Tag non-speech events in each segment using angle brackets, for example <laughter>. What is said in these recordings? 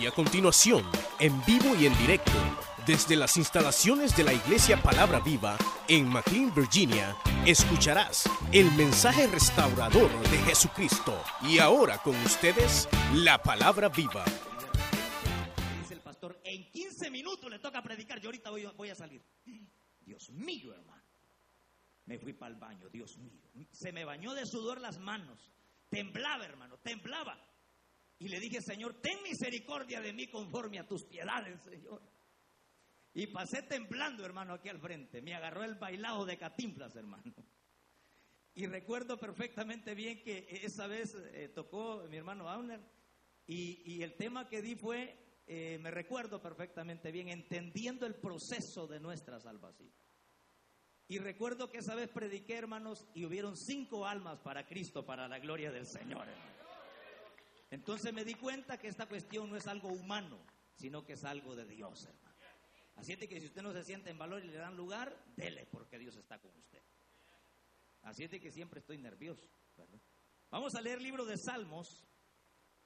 Y a continuación, en vivo y en directo, desde las instalaciones de la Iglesia Palabra Viva en McLean, Virginia, escucharás el mensaje restaurador de Jesucristo. Y ahora con ustedes, la Palabra Viva. Dice el pastor, en 15 minutos le toca predicar, yo ahorita voy, voy a salir. <gasps> Dios mío, hermano. Me fui para el baño, Dios mío. Se me bañó de sudor las manos. Temblaba, hermano, temblaba. Y le dije, Señor, ten misericordia de mí conforme a tus piedades, Señor. Y pasé temblando, hermano, aquí al frente. Me agarró el bailado de catimplas, hermano. Y recuerdo perfectamente bien que esa vez eh, tocó mi hermano Auner. Y, y, el tema que di fue, eh, me recuerdo perfectamente bien, entendiendo el proceso de nuestra salvación. Y recuerdo que esa vez prediqué, hermanos, y hubieron cinco almas para Cristo, para la gloria del Señor. Hermano. Entonces me di cuenta que esta cuestión no es algo humano, sino que es algo de Dios, hermano. Así es que si usted no se siente en valor y le dan lugar, dele porque Dios está con usted. Así es de que siempre estoy nervioso. Vamos a leer el libro de Salmos,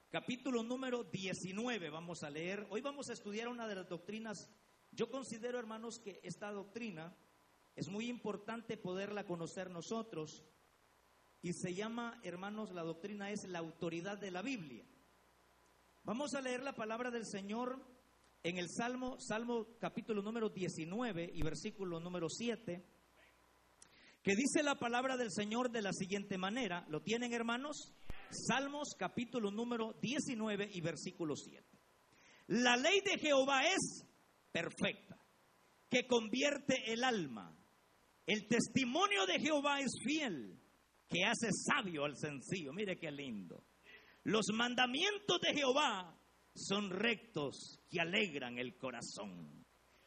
capítulo número 19. Vamos a leer. Hoy vamos a estudiar una de las doctrinas. Yo considero, hermanos, que esta doctrina es muy importante poderla conocer nosotros. Y se llama, hermanos, la doctrina es la autoridad de la Biblia. Vamos a leer la palabra del Señor en el Salmo, Salmo capítulo número 19 y versículo número 7, que dice la palabra del Señor de la siguiente manera. ¿Lo tienen, hermanos? Salmos capítulo número 19 y versículo 7. La ley de Jehová es perfecta, que convierte el alma. El testimonio de Jehová es fiel, que hace sabio al sencillo. Mire qué lindo. Los mandamientos de Jehová son rectos que alegran el corazón.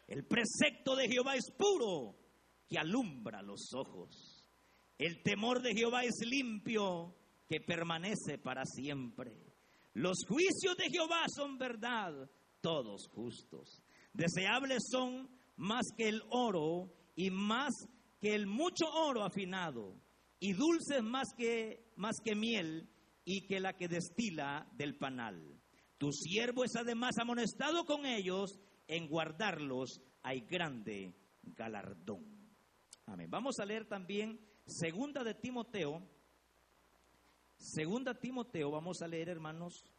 El precepto de Jehová es puro que alumbra los ojos. El temor de Jehová es limpio que permanece para siempre. Los juicios de Jehová son verdad, todos justos. Deseables son más que el oro y más que el mucho oro afinado y dulces más que más que miel y que la que destila del panal. Tu siervo es además amonestado con ellos, en guardarlos hay grande galardón. Amén. Vamos a leer también segunda de Timoteo. Segunda Timoteo, vamos a leer, hermanos,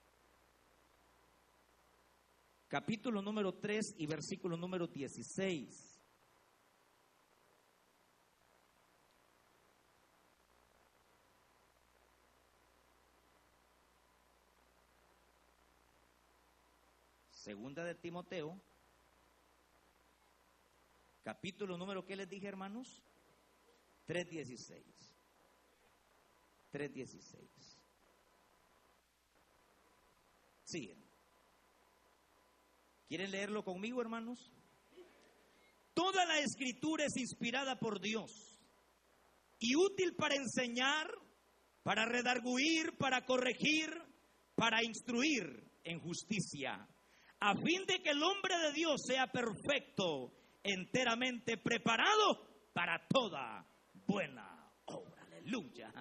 capítulo número 3 y versículo número 16. Segunda de Timoteo, capítulo número, ¿qué les dije, hermanos? 3.16. 3.16. Sí. ¿Quieren leerlo conmigo, hermanos? Toda la escritura es inspirada por Dios y útil para enseñar, para redarguir, para corregir, para instruir en justicia a fin de que el hombre de Dios sea perfecto, enteramente preparado para toda buena obra. Aleluya.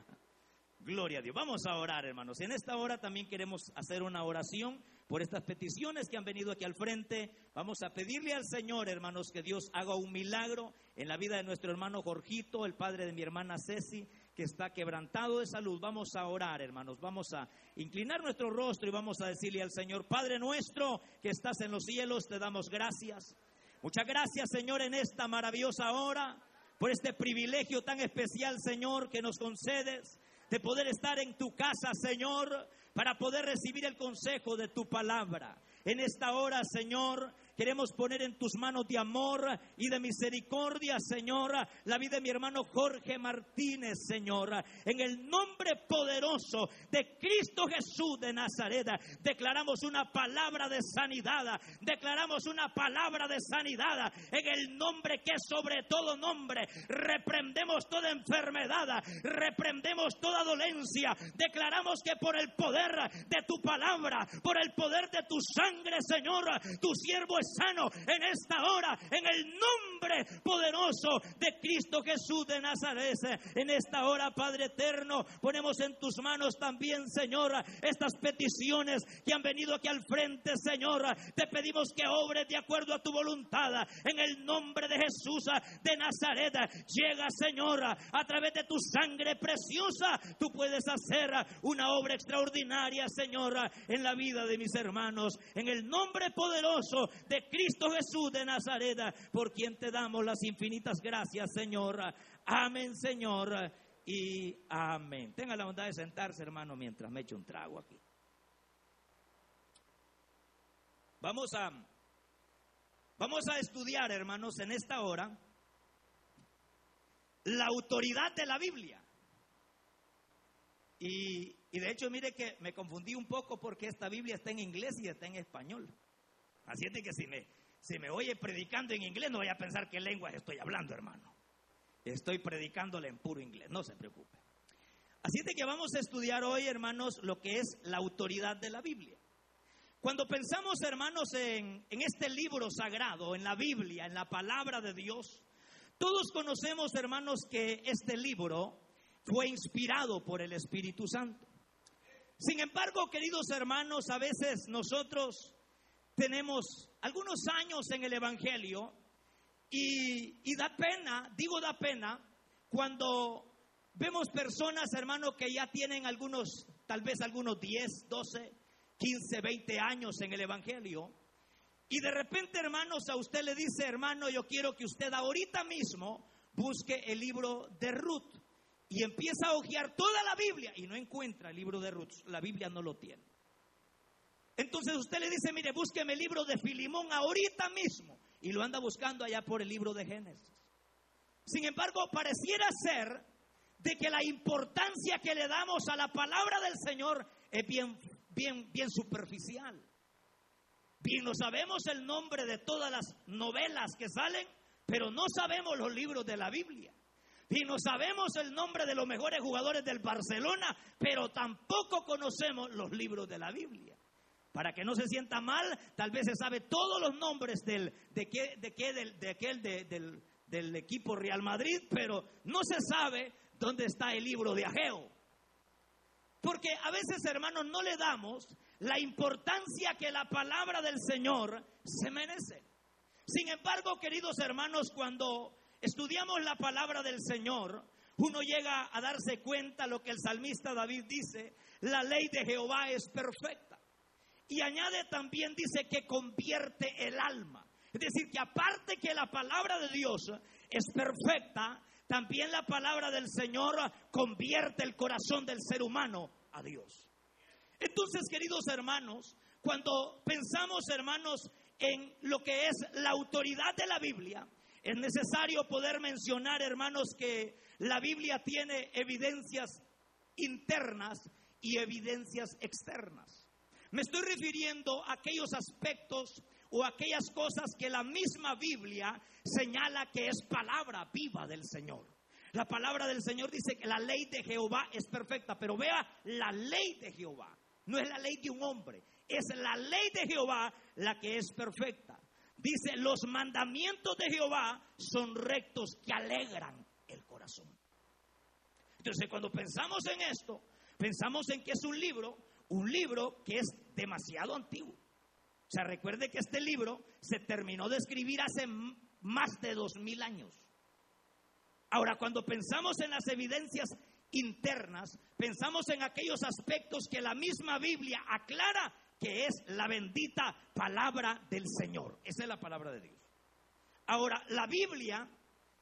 Gloria a Dios. Vamos a orar, hermanos. En esta hora también queremos hacer una oración por estas peticiones que han venido aquí al frente. Vamos a pedirle al Señor, hermanos, que Dios haga un milagro en la vida de nuestro hermano Jorgito, el padre de mi hermana Ceci, que está quebrantado de salud. Vamos a orar, hermanos. Vamos a inclinar nuestro rostro y vamos a decirle al Señor, Padre nuestro que estás en los cielos, te damos gracias. Muchas gracias, Señor, en esta maravillosa hora, por este privilegio tan especial, Señor, que nos concedes de poder estar en tu casa, Señor, para poder recibir el consejo de tu palabra. En esta hora, Señor, Queremos poner en tus manos de amor y de misericordia, Señor, la vida de mi hermano Jorge Martínez, Señor. En el nombre poderoso de Cristo Jesús de Nazaret, declaramos una palabra de sanidad. Declaramos una palabra de sanidad en el nombre que es sobre todo nombre. Reprendemos toda enfermedad, reprendemos toda dolencia. Declaramos que por el poder de tu palabra, por el poder de tu sangre, Señor, tu siervo es sano en esta hora, en el nombre poderoso de Cristo Jesús de Nazaret. En esta hora, Padre eterno, ponemos en tus manos también, Señor, estas peticiones que han venido aquí al frente, Señor. Te pedimos que obres de acuerdo a tu voluntad. En el nombre de Jesús de Nazaret, llega, Señor, a través de tu sangre preciosa, tú puedes hacer una obra extraordinaria, Señor, en la vida de mis hermanos. En el nombre poderoso de Cristo Jesús de Nazaret, por quien te damos las infinitas gracias, Señor. Amén, Señor. Y amén. Tenga la bondad de sentarse, hermano, mientras me echo un trago aquí. Vamos a, vamos a estudiar, hermanos, en esta hora la autoridad de la Biblia. Y, y, de hecho, mire que me confundí un poco porque esta Biblia está en inglés y está en español. Así es de que si me, si me oye predicando en inglés, no vaya a pensar qué lengua estoy hablando, hermano. Estoy predicándole en puro inglés, no se preocupe. Así es que vamos a estudiar hoy, hermanos, lo que es la autoridad de la Biblia. Cuando pensamos, hermanos, en, en este libro sagrado, en la Biblia, en la palabra de Dios, todos conocemos, hermanos, que este libro fue inspirado por el Espíritu Santo. Sin embargo, queridos hermanos, a veces nosotros tenemos algunos años en el Evangelio y, da pena, digo da pena, cuando vemos personas, hermanos, que ya tienen algunos, tal vez algunos 10, 12, 15, 20 años en el Evangelio. Y de repente, hermanos, a usted le dice, hermano, yo quiero que usted ahorita mismo busque el libro de Ruth y empieza a hojear toda la Biblia y no encuentra el libro de Ruth. La Biblia no lo tiene. Entonces usted le dice, mire, búsqueme el libro de Filimón ahorita mismo. Y lo anda buscando allá por el libro de Génesis. Sin embargo, pareciera ser de que la importancia que le damos a la palabra del Señor es bien, bien, bien superficial. Bien, no sabemos el nombre de todas las novelas que salen, pero no sabemos los libros de la Biblia y no sabemos el nombre de los mejores jugadores del Barcelona, pero tampoco conocemos los libros de la Biblia. Para que no se sienta mal, tal vez se sabe todos los nombres del, de, qué, de, qué, del, de aquel del, del equipo Real Madrid, pero no se sabe dónde está el libro de Ageo. Porque a veces, hermanos, no le damos la importancia que la palabra del Señor se merece. Sin embargo, queridos hermanos, cuando estudiamos la palabra del Señor, uno llega a darse cuenta lo que el salmista David dice, la ley de Jehová es perfecta. Y añade también, dice que convierte el alma. Es decir, que aparte que la palabra de Dios es perfecta, también la palabra del Señor convierte el corazón del ser humano a Dios. Entonces, queridos hermanos, cuando pensamos, hermanos, en lo que es la autoridad de la Biblia, es necesario poder mencionar, hermanos, que la Biblia tiene evidencias internas y evidencias externas. Me estoy refiriendo a aquellos aspectos o aquellas cosas que la misma Biblia señala que es palabra viva del Señor. La palabra del Señor dice que la ley de Jehová es perfecta, pero vea, la ley de Jehová no es la ley de un hombre, es la ley de Jehová la que es perfecta. Dice, los mandamientos de Jehová son rectos que alegran el corazón. Entonces, cuando pensamos en esto, pensamos en que es un libro, un libro que es demasiado antiguo. O sea, recuerde que este libro se terminó de escribir hace más de dos mil años. Ahora, cuando pensamos en las evidencias internas, pensamos en aquellos aspectos que la misma Biblia aclara que es la bendita palabra del Señor. Esa es la palabra de Dios. Ahora, la Biblia,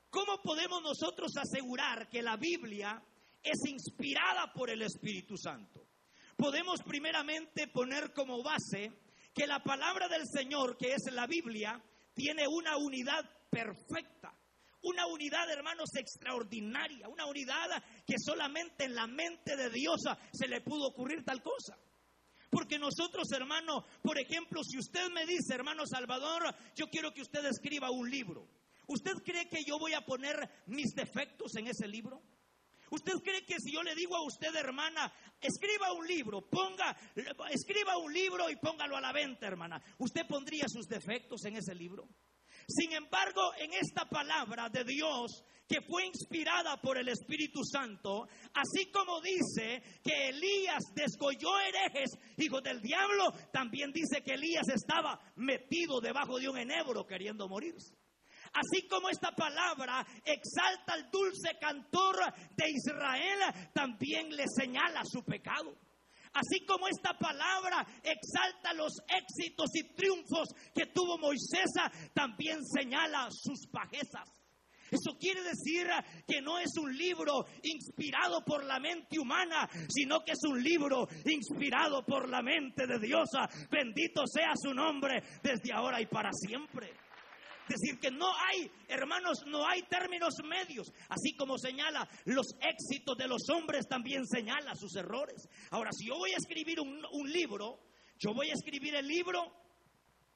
¿cómo podemos nosotros asegurar que la Biblia es inspirada por el Espíritu Santo? Podemos primeramente poner como base que la palabra del Señor, que es la Biblia, tiene una unidad perfecta. Una unidad, hermanos, extraordinaria. Una unidad que solamente en la mente de Dios se le pudo ocurrir tal cosa. Porque nosotros, hermano, por ejemplo, si usted me dice, hermano Salvador, yo quiero que usted escriba un libro. ¿Usted cree que yo voy a poner mis defectos en ese libro? ¿Usted cree que si yo le digo a usted, hermana, escriba un libro, ponga, escriba un libro y póngalo a la venta, hermana, ¿usted pondría sus defectos en ese libro? Sin embargo, en esta palabra de Dios que fue inspirada por el Espíritu Santo, así como dice que Elías desgolló herejes, hijos del diablo, también dice que Elías estaba metido debajo de un enebro queriendo morirse. Así como esta palabra exalta al dulce cantor de Israel, también le señala su pecado. Así como esta palabra exalta los éxitos y triunfos que tuvo Moisés, también señala sus bajezas. Eso quiere decir que no es un libro inspirado por la mente humana, sino que es un libro inspirado por la mente de Dios. Bendito sea su nombre desde ahora y para siempre decir, que no hay, hermanos, no hay términos medios. Así como señala los éxitos de los hombres, también señala sus errores. Ahora, si yo voy a escribir un, un libro, yo voy a escribir el libro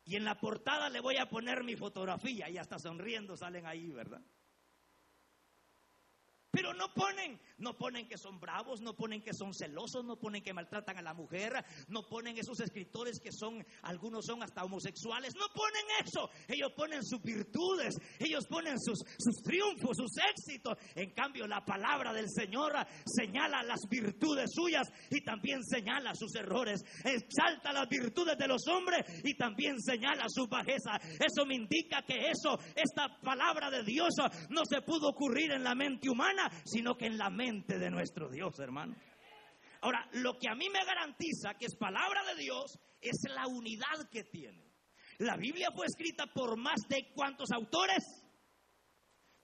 y en la portada le voy a poner mi fotografía y hasta sonriendo salen ahí, ¿verdad? Pero no ponen, no ponen que son bravos, no ponen que son celosos, no ponen que maltratan a la mujer, no ponen esos escritores que son, algunos son hasta homosexuales, no ponen eso. Ellos ponen sus virtudes, ellos ponen sus, sus triunfos, sus éxitos. En cambio, la palabra del Señor señala las virtudes suyas y también señala sus errores. Exalta las virtudes de los hombres y también señala su bajeza. Eso me indica que eso, esta palabra de Dios no se pudo ocurrir en la mente humana sino que en la mente de nuestro Dios, hermano. Ahora, lo que a mí me garantiza que es palabra de Dios es la unidad que tiene. La Biblia fue escrita por más de cuántos autores?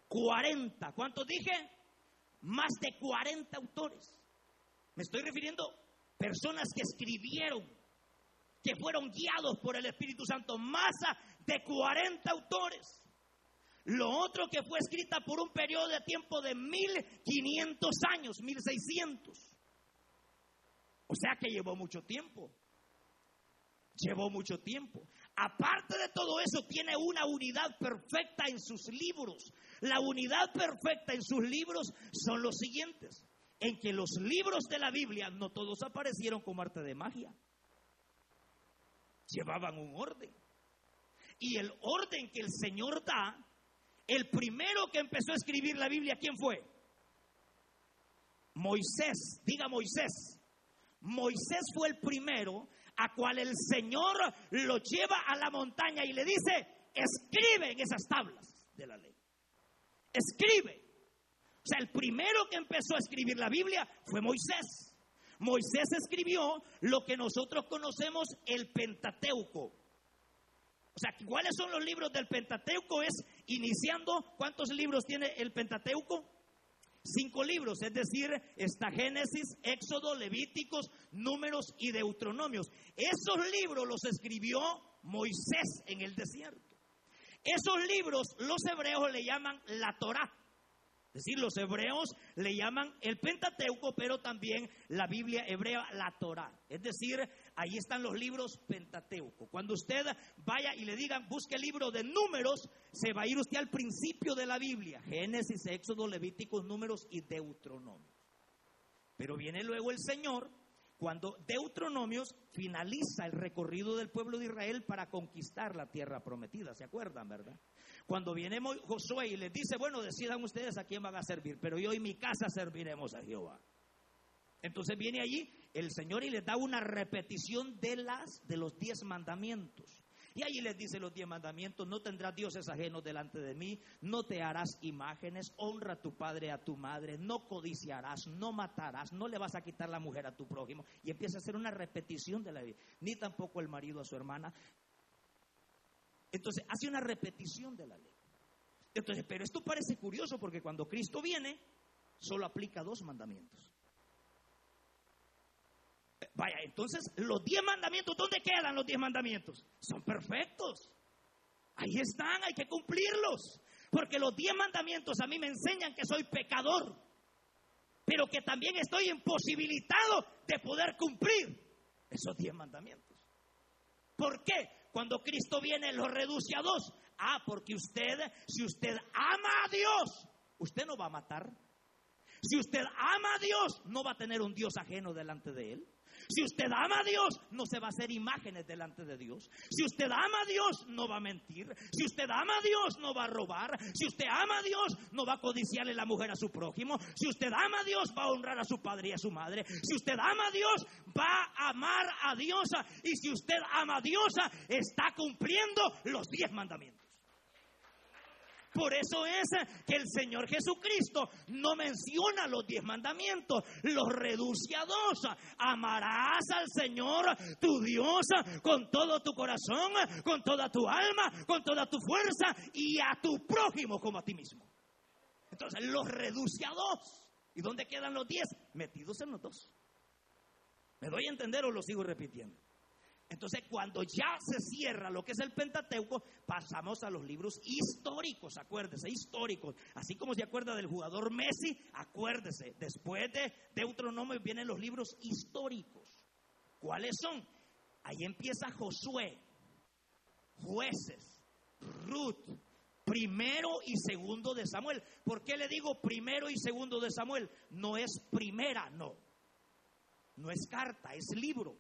40. ¿Cuántos dije? Más de 40 autores. Me estoy refiriendo a personas que escribieron, que fueron guiados por el Espíritu Santo, más de 40 autores. Lo otro que fue escrita por un periodo de tiempo de 1500 años, 1600. O sea que llevó mucho tiempo. Llevó mucho tiempo. Aparte de todo eso, tiene una unidad perfecta en sus libros. La unidad perfecta en sus libros son los siguientes. En que los libros de la Biblia no todos aparecieron como arte de magia. Llevaban un orden. Y el orden que el Señor da el primero que empezó a escribir la Biblia, ¿quién fue? Moisés, diga Moisés. Moisés fue el primero a cual el Señor lo lleva a la montaña y le dice, escribe en esas tablas de la ley. Escribe. O sea, el primero que empezó a escribir la Biblia fue Moisés. Moisés escribió lo que nosotros conocemos el Pentateuco. O sea, ¿cuáles son los libros del Pentateuco? Es iniciando, ¿cuántos libros tiene el Pentateuco? Cinco libros, es decir, está Génesis, Éxodo, Levíticos, Números y Deuteronomios. Esos libros los escribió Moisés en el desierto. Esos libros los hebreos le llaman la Torá. Es decir, los hebreos le llaman el Pentateuco, pero también la Biblia hebrea la Torá. Es decir, ahí están los libros Pentateuco. Cuando usted vaya y le digan, busque el libro de números, se va a ir usted al principio de la Biblia. Génesis, Éxodo, Levíticos, Números y Deuteronomio. Pero viene luego el Señor cuando Deuteronomios finaliza el recorrido del pueblo de Israel para conquistar la tierra prometida. ¿Se acuerdan, verdad? Cuando viene Josué y les dice, bueno, decidan ustedes a quién van a servir, pero yo y mi casa serviremos a Jehová. Entonces viene allí el Señor y les da una repetición de las de los diez mandamientos. Y allí les dice los diez mandamientos, no tendrás dioses ajenos delante de mí, no te harás imágenes, honra a tu padre, a tu madre, no codiciarás, no matarás, no le vas a quitar la mujer a tu prójimo. Y empieza a hacer una repetición de la vida, ni tampoco el marido a su hermana, entonces hace una repetición de la ley. Entonces, pero esto parece curioso porque cuando Cristo viene, solo aplica dos mandamientos. Vaya, entonces los diez mandamientos, ¿dónde quedan los diez mandamientos? Son perfectos. Ahí están, hay que cumplirlos. Porque los diez mandamientos a mí me enseñan que soy pecador, pero que también estoy imposibilitado de poder cumplir esos diez mandamientos. ¿Por qué? cuando Cristo viene lo reduce a dos. Ah, porque usted, si usted ama a Dios, usted no va a matar. Si usted ama a Dios, no va a tener un Dios ajeno delante de él. Si usted ama a Dios, no se va a hacer imágenes delante de Dios. Si usted ama a Dios, no va a mentir. Si usted ama a Dios, no va a robar. Si usted ama a Dios, no va a codiciarle la mujer a su prójimo. Si usted ama a Dios, va a honrar a su padre y a su madre. Si usted ama a Dios, va a amar a Dios. Y si usted ama a Dios, está cumpliendo los diez mandamientos. Por eso es que el Señor Jesucristo no menciona los diez mandamientos, los reduce a dos. Amarás al Señor tu Dios con todo tu corazón, con toda tu alma, con toda tu fuerza y a tu prójimo como a ti mismo. Entonces los reduce a dos. ¿Y dónde quedan los diez? Metidos en los dos. ¿Me doy a entender o lo sigo repitiendo? Entonces, cuando ya se cierra lo que es el Pentateuco, pasamos a los libros históricos, acuérdese, históricos. Así como se acuerda del jugador Messi, acuérdese, después de Deuteronomio vienen los libros históricos. ¿Cuáles son? Ahí empieza Josué, jueces, Ruth, primero y segundo de Samuel. ¿Por qué le digo primero y segundo de Samuel? No es primera, no. No es carta, es libro.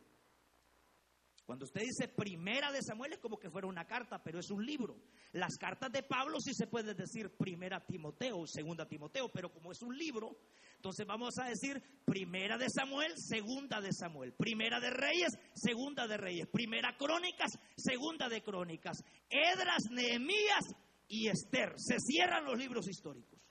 Cuando usted dice primera de Samuel es como que fuera una carta, pero es un libro. Las cartas de Pablo sí se puede decir primera Timoteo, segunda Timoteo, pero como es un libro, entonces vamos a decir primera de Samuel, segunda de Samuel, primera de Reyes, segunda de Reyes, primera Crónicas, segunda de Crónicas, Edras, Nehemías y Esther. Se cierran los libros históricos.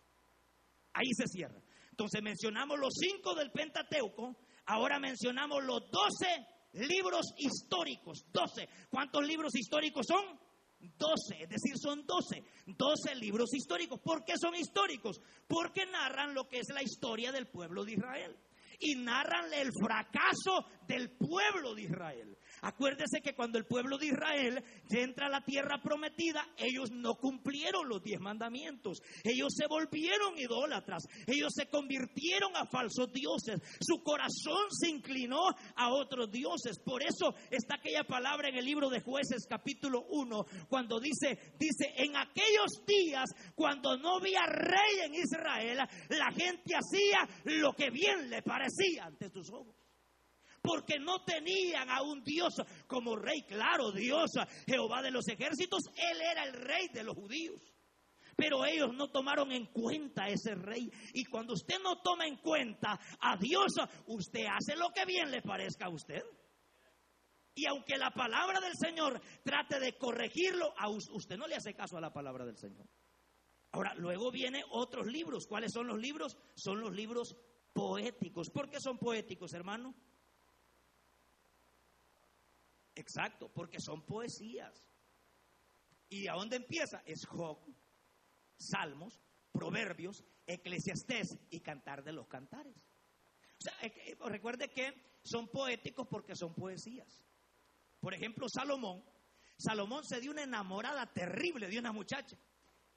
Ahí se cierra. Entonces mencionamos los cinco del Pentateuco, ahora mencionamos los doce libros históricos, 12. ¿Cuántos libros históricos son? 12, es decir, son 12, 12 libros históricos. ¿Por qué son históricos? Porque narran lo que es la historia del pueblo de Israel y narran el fracaso del pueblo de Israel. Acuérdese que cuando el pueblo de Israel entra a la tierra prometida, ellos no cumplieron los diez mandamientos. Ellos se volvieron idólatras. Ellos se convirtieron a falsos dioses. Su corazón se inclinó a otros dioses. Por eso está aquella palabra en el libro de jueces capítulo 1, cuando dice, dice, en aquellos días, cuando no había rey en Israel, la gente hacía lo que bien le parecía ante tus ojos porque no tenían a un Dios como rey, claro, Dios, Jehová de los ejércitos, Él era el rey de los judíos. Pero ellos no tomaron en cuenta a ese rey. Y cuando usted no toma en cuenta a Dios, usted hace lo que bien le parezca a usted. Y aunque la palabra del Señor trate de corregirlo, a usted no le hace caso a la palabra del Señor. Ahora, luego vienen otros libros. ¿Cuáles son los libros? Son los libros poéticos. ¿Por qué son poéticos, hermano? Exacto, porque son poesías. ¿Y a dónde empieza? Es Job, Salmos, Proverbios, Eclesiastés y Cantar de los Cantares. O sea, recuerde que son poéticos porque son poesías. Por ejemplo, Salomón. Salomón se dio una enamorada terrible de una muchacha.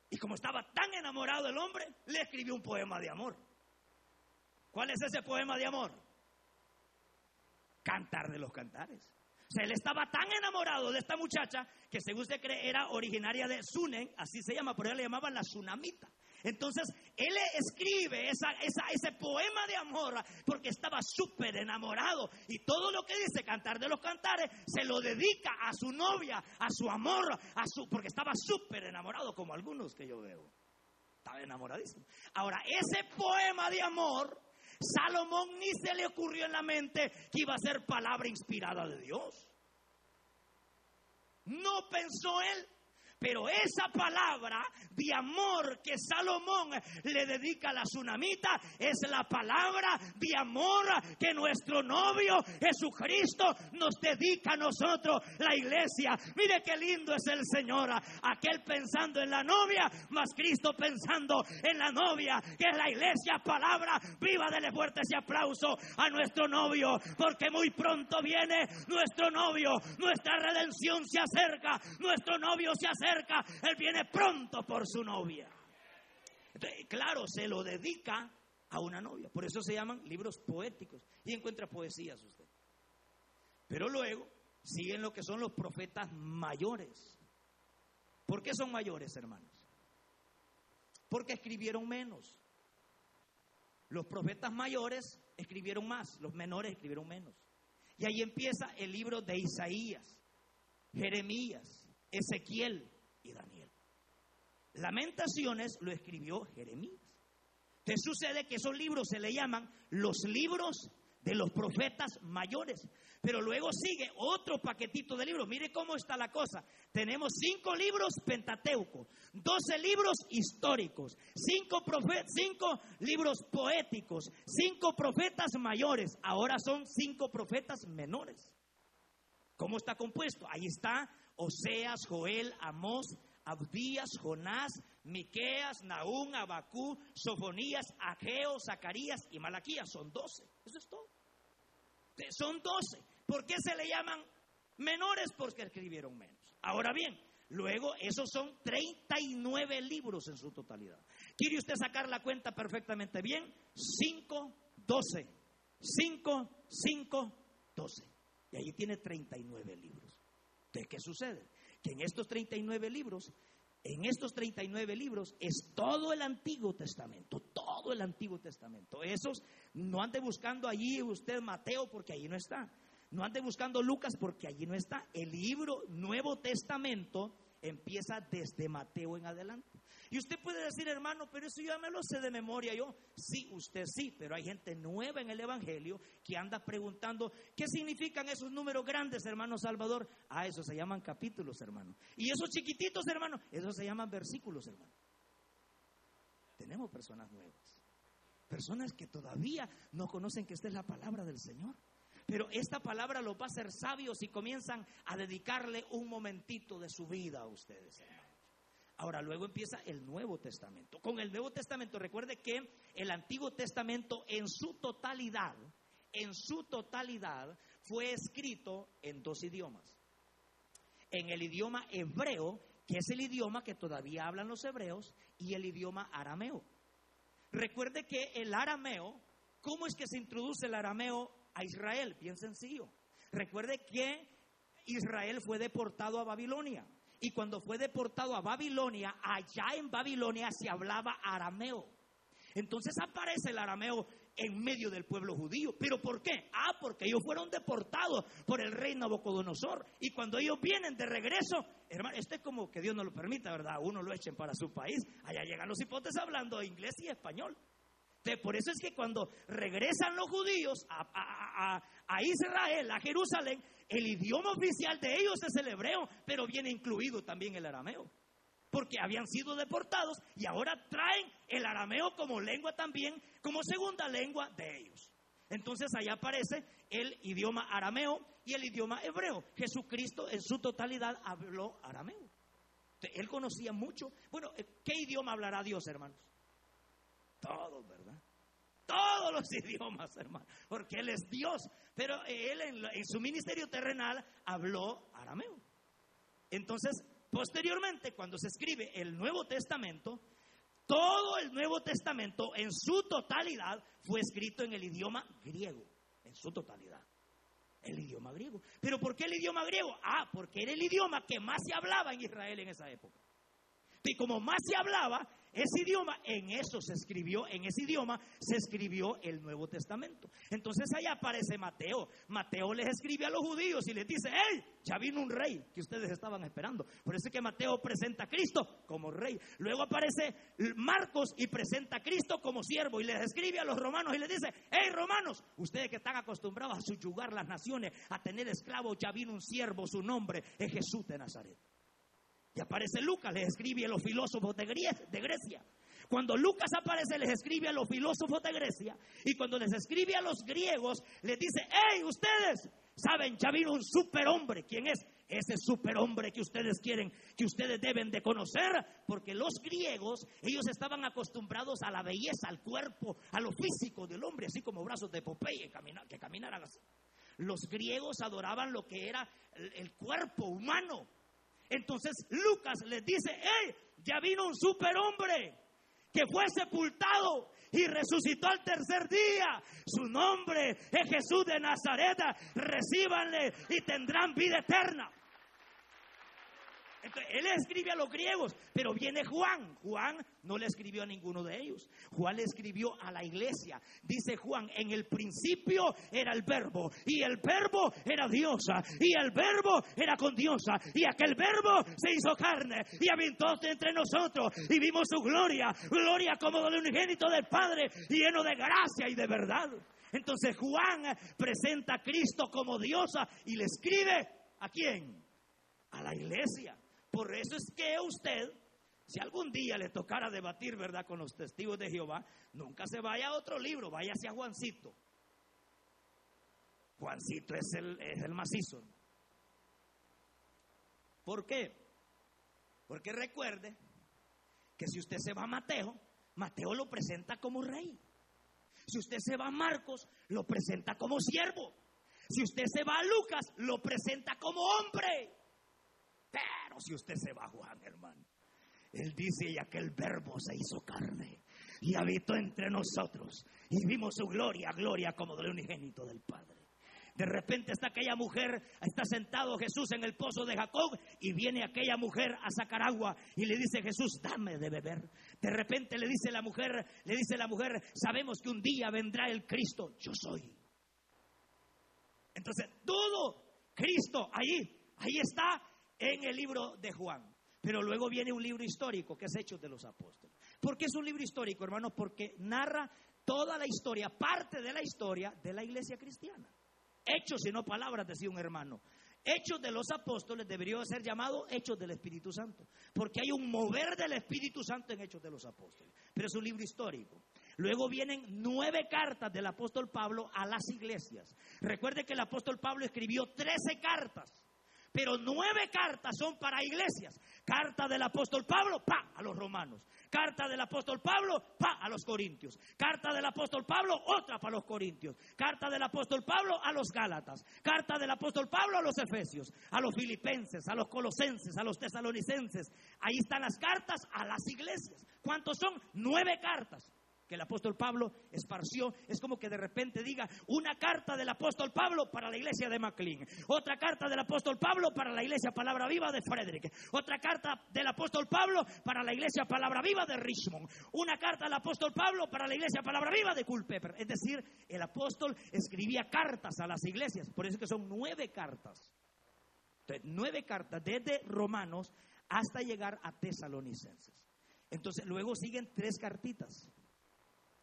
Y como estaba tan enamorado el hombre, le escribió un poema de amor. ¿Cuál es ese poema de amor? Cantar de los cantares. O sea, él estaba tan enamorado de esta muchacha que según se cree era originaria de Sunen, así se llama, por ella le llamaban la Tsunamita. Entonces, él escribe ese poema de amor porque estaba súper enamorado. Y todo lo que dice Cantar de los Cantares se lo dedica a su novia, a su amor, a su, porque estaba súper enamorado, como algunos que yo veo. Estaba enamoradísimo. Ahora, ese poema de amor Salomón ni se le ocurrió en la mente que iba a ser palabra inspirada de Dios. No pensó él pero esa palabra de amor que Salomón le dedica a la tsunamita es la palabra de amor que nuestro novio Jesucristo nos dedica a nosotros, la iglesia. Mire qué lindo es el Señor, aquel pensando en la novia, más Cristo pensando en la novia, que es la iglesia. Palabra viva, dele fuerte ese aplauso a nuestro novio, porque muy pronto viene nuestro novio, nuestra redención se acerca, nuestro novio se acerca él viene pronto por su novia. claro, se lo dedica a una novia. Por eso se llaman libros poéticos. Y encuentra poesías usted. Pero luego siguen lo que son los profetas mayores. ¿Por qué son mayores, hermanos? Porque escribieron menos. Los profetas mayores escribieron más, los menores escribieron menos. Y ahí empieza el libro de Isaías, Jeremías, Ezequiel y Daniel. Lamentaciones lo escribió Jeremías. Te sucede que esos libros se le llaman los libros de los profetas mayores. Pero luego sigue otro paquetito de libros. Mire cómo está la cosa. Tenemos cinco libros pentateucos, doce libros históricos, cinco, cinco libros poéticos, cinco profetas mayores. Ahora son cinco profetas menores. ¿Cómo está compuesto? Ahí está Oseas, Joel, Amós, Abdías, Jonás, Miqueas, Naún, Abacú, Sofonías, Ageo, Zacarías y Malaquías. Son doce. Eso es todo. Son doce. ¿Por qué se le llaman menores? Porque escribieron menos. Ahora bien, luego esos son 39 libros en su totalidad. ¿Quiere usted sacar la cuenta perfectamente bien? 5, 12. 5, 5, 12. Y allí tiene 39 libros. ¿De qué sucede? Que en estos 39 libros en estos 39 libros es todo el Antiguo Testamento, todo el Antiguo Testamento. Esos no ande buscando allí usted Mateo porque allí no está. No ande buscando Lucas porque allí no está. El libro Nuevo Testamento empieza desde Mateo en adelante. Y usted puede decir, hermano, pero eso ya me lo sé de memoria yo. Sí, usted sí, pero hay gente nueva en el Evangelio que anda preguntando, ¿qué significan esos números grandes, hermano Salvador? Ah, eso se llaman capítulos, hermano. Y esos chiquititos, hermano, esos se llaman versículos, hermano. Tenemos personas nuevas. Personas que todavía no conocen que esta es la palabra del Señor. Pero esta palabra los va a hacer sabios si comienzan a dedicarle un momentito de su vida a ustedes, hermano. Ahora, luego empieza el Nuevo Testamento. Con el Nuevo Testamento, recuerde que el Antiguo Testamento en su totalidad, en su totalidad, fue escrito en dos idiomas. En el idioma hebreo, que es el idioma que todavía hablan los hebreos, y el idioma arameo. Recuerde que el arameo, ¿cómo es que se introduce el arameo a Israel? Bien sencillo. Recuerde que Israel fue deportado a Babilonia. Y cuando fue deportado a Babilonia, allá en Babilonia se hablaba arameo. Entonces aparece el arameo en medio del pueblo judío. ¿Pero por qué? Ah, porque ellos fueron deportados por el rey Nabucodonosor. Y cuando ellos vienen de regreso, hermano, esto es como que Dios no lo permita, ¿verdad? Uno lo echen para su país. Allá llegan los hipotes hablando inglés y español. por eso es que cuando regresan los judíos a, a Israel, a Jerusalén, el idioma oficial de ellos es el hebreo, pero viene incluido también el arameo. Porque habían sido deportados y ahora traen el arameo como lengua también, como segunda lengua de ellos. Entonces allá aparece el idioma arameo y el idioma hebreo. Jesucristo en su totalidad habló arameo. Él conocía mucho. Bueno, eh, ¿qué idioma hablará Dios, hermanos? Todos, ¿verdad? Todos los <laughs> idiomas, hermano, porque Él es Dios. Pero Él en, su ministerio terrenal habló arameo. Entonces, posteriormente, cuando se escribe el Nuevo Testamento, todo el Nuevo Testamento en su totalidad fue escrito en el idioma griego, en su totalidad. El idioma griego. ¿Pero por qué el idioma griego? Ah, porque era el idioma que más se hablaba en Israel en esa época. Y como más se hablaba, ese idioma, en eso se escribió, en ese idioma se escribió el Nuevo Testamento. Entonces ahí aparece Mateo. Mateo les escribe a los judíos y les dice, ¡hey! Ya vino un rey que ustedes estaban esperando. Por eso es que Mateo presenta a Cristo como rey. Luego aparece Marcos y presenta a Cristo como siervo y les escribe a los romanos y les dice, ¡hey romanos! Ustedes que están acostumbrados a subyugar las naciones, a tener esclavos, ya vino un siervo, su nombre es Jesús de Nazaret. Y aparece Lucas, les escribe a los filósofos de Grecia. Cuando Lucas aparece, les escribe a los filósofos de Grecia. Y cuando les escribe a los griegos, les dice, hey, ustedes, saben, ya vino un superhombre. ¿Quién es? Ese superhombre que ustedes quieren, que ustedes deben de conocer. Porque los griegos, ellos estaban acostumbrados a la belleza, al cuerpo, a lo físico del hombre, así como brazos de Popeye que caminaran así. Los griegos adoraban lo que era el cuerpo humano entonces Lucas les dice, hey, ya vino un superhombre que fue sepultado y resucitó al tercer día. Su nombre es Jesús de Nazaret. Recíbanle y tendrán vida eterna. Entonces, él escribe a los griegos, pero viene Juan. Juan no le escribió a ninguno de ellos. Juan le escribió a la iglesia. Dice Juan, en el principio era el verbo, y el verbo era diosa, y el verbo era con diosa, y aquel verbo se hizo carne, y habitó entre nosotros, y vimos su gloria, gloria como del unigénito del Padre, lleno de gracia y de verdad. Entonces Juan presenta a Cristo como diosa y le escribe a quién? A la iglesia. Por eso es que usted, si algún día le tocara debatir, ¿verdad?, con los testigos de Jehová, nunca se vaya a otro libro, vaya hacia Juancito. Juancito es el, es el macizo. ¿Por qué? Porque recuerde que si usted se va a Mateo, Mateo lo presenta como rey. Si usted se va a Marcos, lo presenta como siervo. Si usted se va a Lucas, lo presenta como hombre. Pero si usted se va Juan, hermano, él dice, y aquel verbo se hizo carne y habitó entre nosotros y vimos su gloria, gloria como del unigénito del Padre. De repente está aquella mujer, está sentado Jesús en el pozo de Jacob y viene aquella mujer a sacar agua y le dice Jesús, dame de beber. De repente le dice la mujer, le dice la mujer, sabemos que un día vendrá el Cristo, yo soy. Entonces, todo Cristo ahí, ahí está en el libro de Juan. Pero luego viene un libro histórico que es Hechos de los Apóstoles. ¿Por qué es un libro histórico, hermano? Porque narra toda la historia, parte de la historia de la iglesia cristiana. Hechos y no palabras, decía un hermano. Hechos de los apóstoles debería ser llamado Hechos del Espíritu Santo, porque hay un mover del Espíritu Santo en Hechos de los apóstoles. Pero es un libro histórico. Luego vienen nueve cartas del apóstol Pablo a las iglesias. Recuerde que el apóstol Pablo escribió trece cartas pero nueve cartas son para iglesias. Carta del apóstol Pablo, pa, a los romanos. Carta del apóstol Pablo, pa, a los corintios. Carta del apóstol Pablo, otra para los corintios. Carta del apóstol Pablo a los gálatas. Carta del apóstol Pablo a los efesios, a los filipenses, a los colosenses, a los tesalonicenses. Ahí están las cartas a las iglesias. ¿Cuántos son? Nueve cartas que el apóstol Pablo esparció. Es como que de repente diga una carta del apóstol Pablo para la iglesia de McLean, otra carta del apóstol Pablo para la iglesia Palabra Viva de Frederick, otra carta del apóstol Pablo para la iglesia Palabra Viva de Richmond, una carta del apóstol Pablo para la iglesia Palabra Viva de Culpeper. Es decir, el apóstol escribía cartas a las iglesias, por eso que son nueve cartas. nueve cartas desde Romanos hasta llegar a Tesalonicenses. Entonces, luego siguen tres cartitas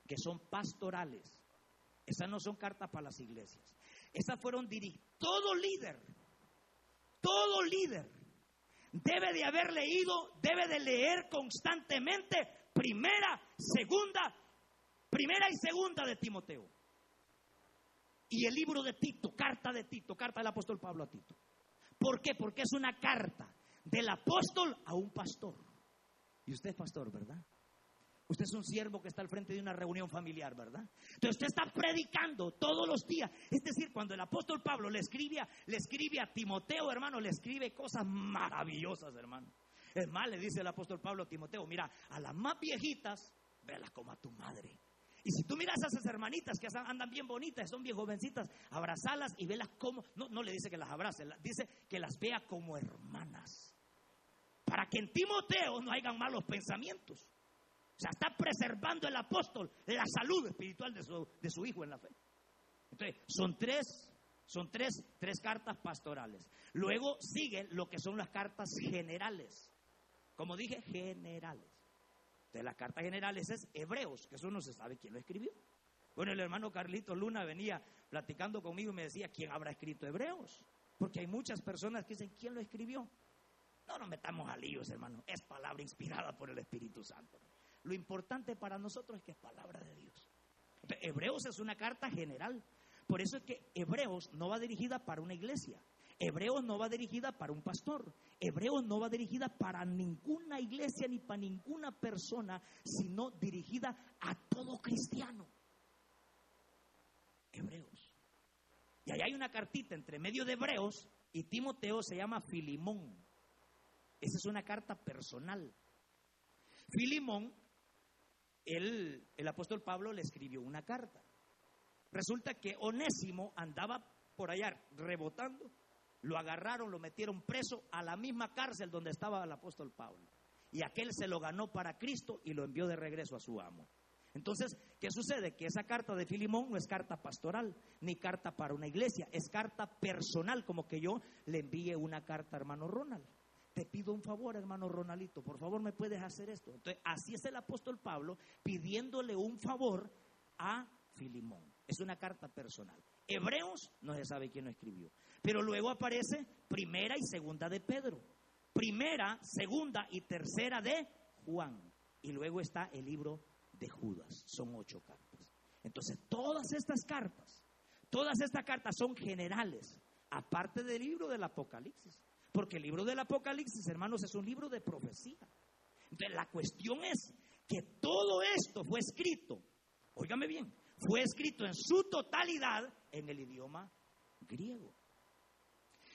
que son pastorales. Esas no son cartas para las iglesias. Esas fueron dirigidas. Todo líder, todo líder debe de haber leído, debe de leer constantemente primera, segunda, primera y segunda de Timoteo. Y el libro de Tito, carta de Tito, carta del apóstol Pablo a Tito. ¿Por qué? Porque es una carta del apóstol a un pastor. Y usted es pastor, ¿verdad? Usted es un siervo que está al frente de una reunión familiar, ¿verdad? Entonces usted está predicando todos los días. Es decir, cuando el apóstol Pablo le escribe, a, le escribe a Timoteo, hermano, le escribe cosas maravillosas, hermano. Es más, le dice el apóstol Pablo a Timoteo, mira, a las más viejitas, velas como a tu madre. Y si tú miras a esas hermanitas que andan bien bonitas, son bien jovencitas, abrazalas y velas como, no, no le dice que las abrace, dice que las vea como hermanas. Para que en Timoteo no hayan malos pensamientos. O sea, está preservando el apóstol la salud espiritual de su, de su hijo en la fe. Entonces, son tres, son tres, tres cartas pastorales. Luego sigue lo que son las cartas generales. Como dije, generales. De las cartas generales es Hebreos, que eso no se sabe quién lo escribió. Bueno, el hermano Carlito Luna venía platicando conmigo y me decía, ¿quién habrá escrito Hebreos? Porque hay muchas personas que dicen, ¿quién lo escribió? No nos metamos a líos, hermano. Es palabra inspirada por el Espíritu Santo. Lo importante para nosotros es que es palabra de Dios. Hebreos es una carta general. Por eso es que Hebreos no va dirigida para una iglesia. Hebreos no va dirigida para un pastor. Hebreos no va dirigida para ninguna iglesia ni para ninguna persona, sino dirigida a todo cristiano. Hebreos. Y ahí hay una cartita entre medio de Hebreos y Timoteo se llama Filimón. Esa es una carta personal. Filimón el, apóstol Pablo le escribió una carta. Resulta que Onésimo andaba por allá rebotando lo agarraron, lo metieron preso a la misma cárcel donde estaba el apóstol Pablo. Y aquel se lo ganó para Cristo y lo envió de regreso a su amo. Entonces, ¿qué sucede? Que esa carta de Filimón no es carta pastoral, ni carta para una iglesia, es carta personal, como que yo le envíe una carta a hermano Ronald. Te pido un favor, hermano Ronaldito, por favor me puedes hacer esto. Entonces, así es el apóstol Pablo pidiéndole un favor a Filimón. Es una carta personal. Hebreos no se sabe quién lo escribió. Pero luego aparece primera y segunda de Pedro. Primera, segunda y tercera de Juan. Y luego está el libro de Judas. Son ocho cartas. Entonces, todas estas cartas, todas estas cartas son generales, aparte del libro del Apocalipsis. Porque el libro del Apocalipsis, hermanos, es un libro de profecía. Entonces, la cuestión es que todo esto fue escrito, óigame bien, fue escrito en su totalidad en el idioma griego.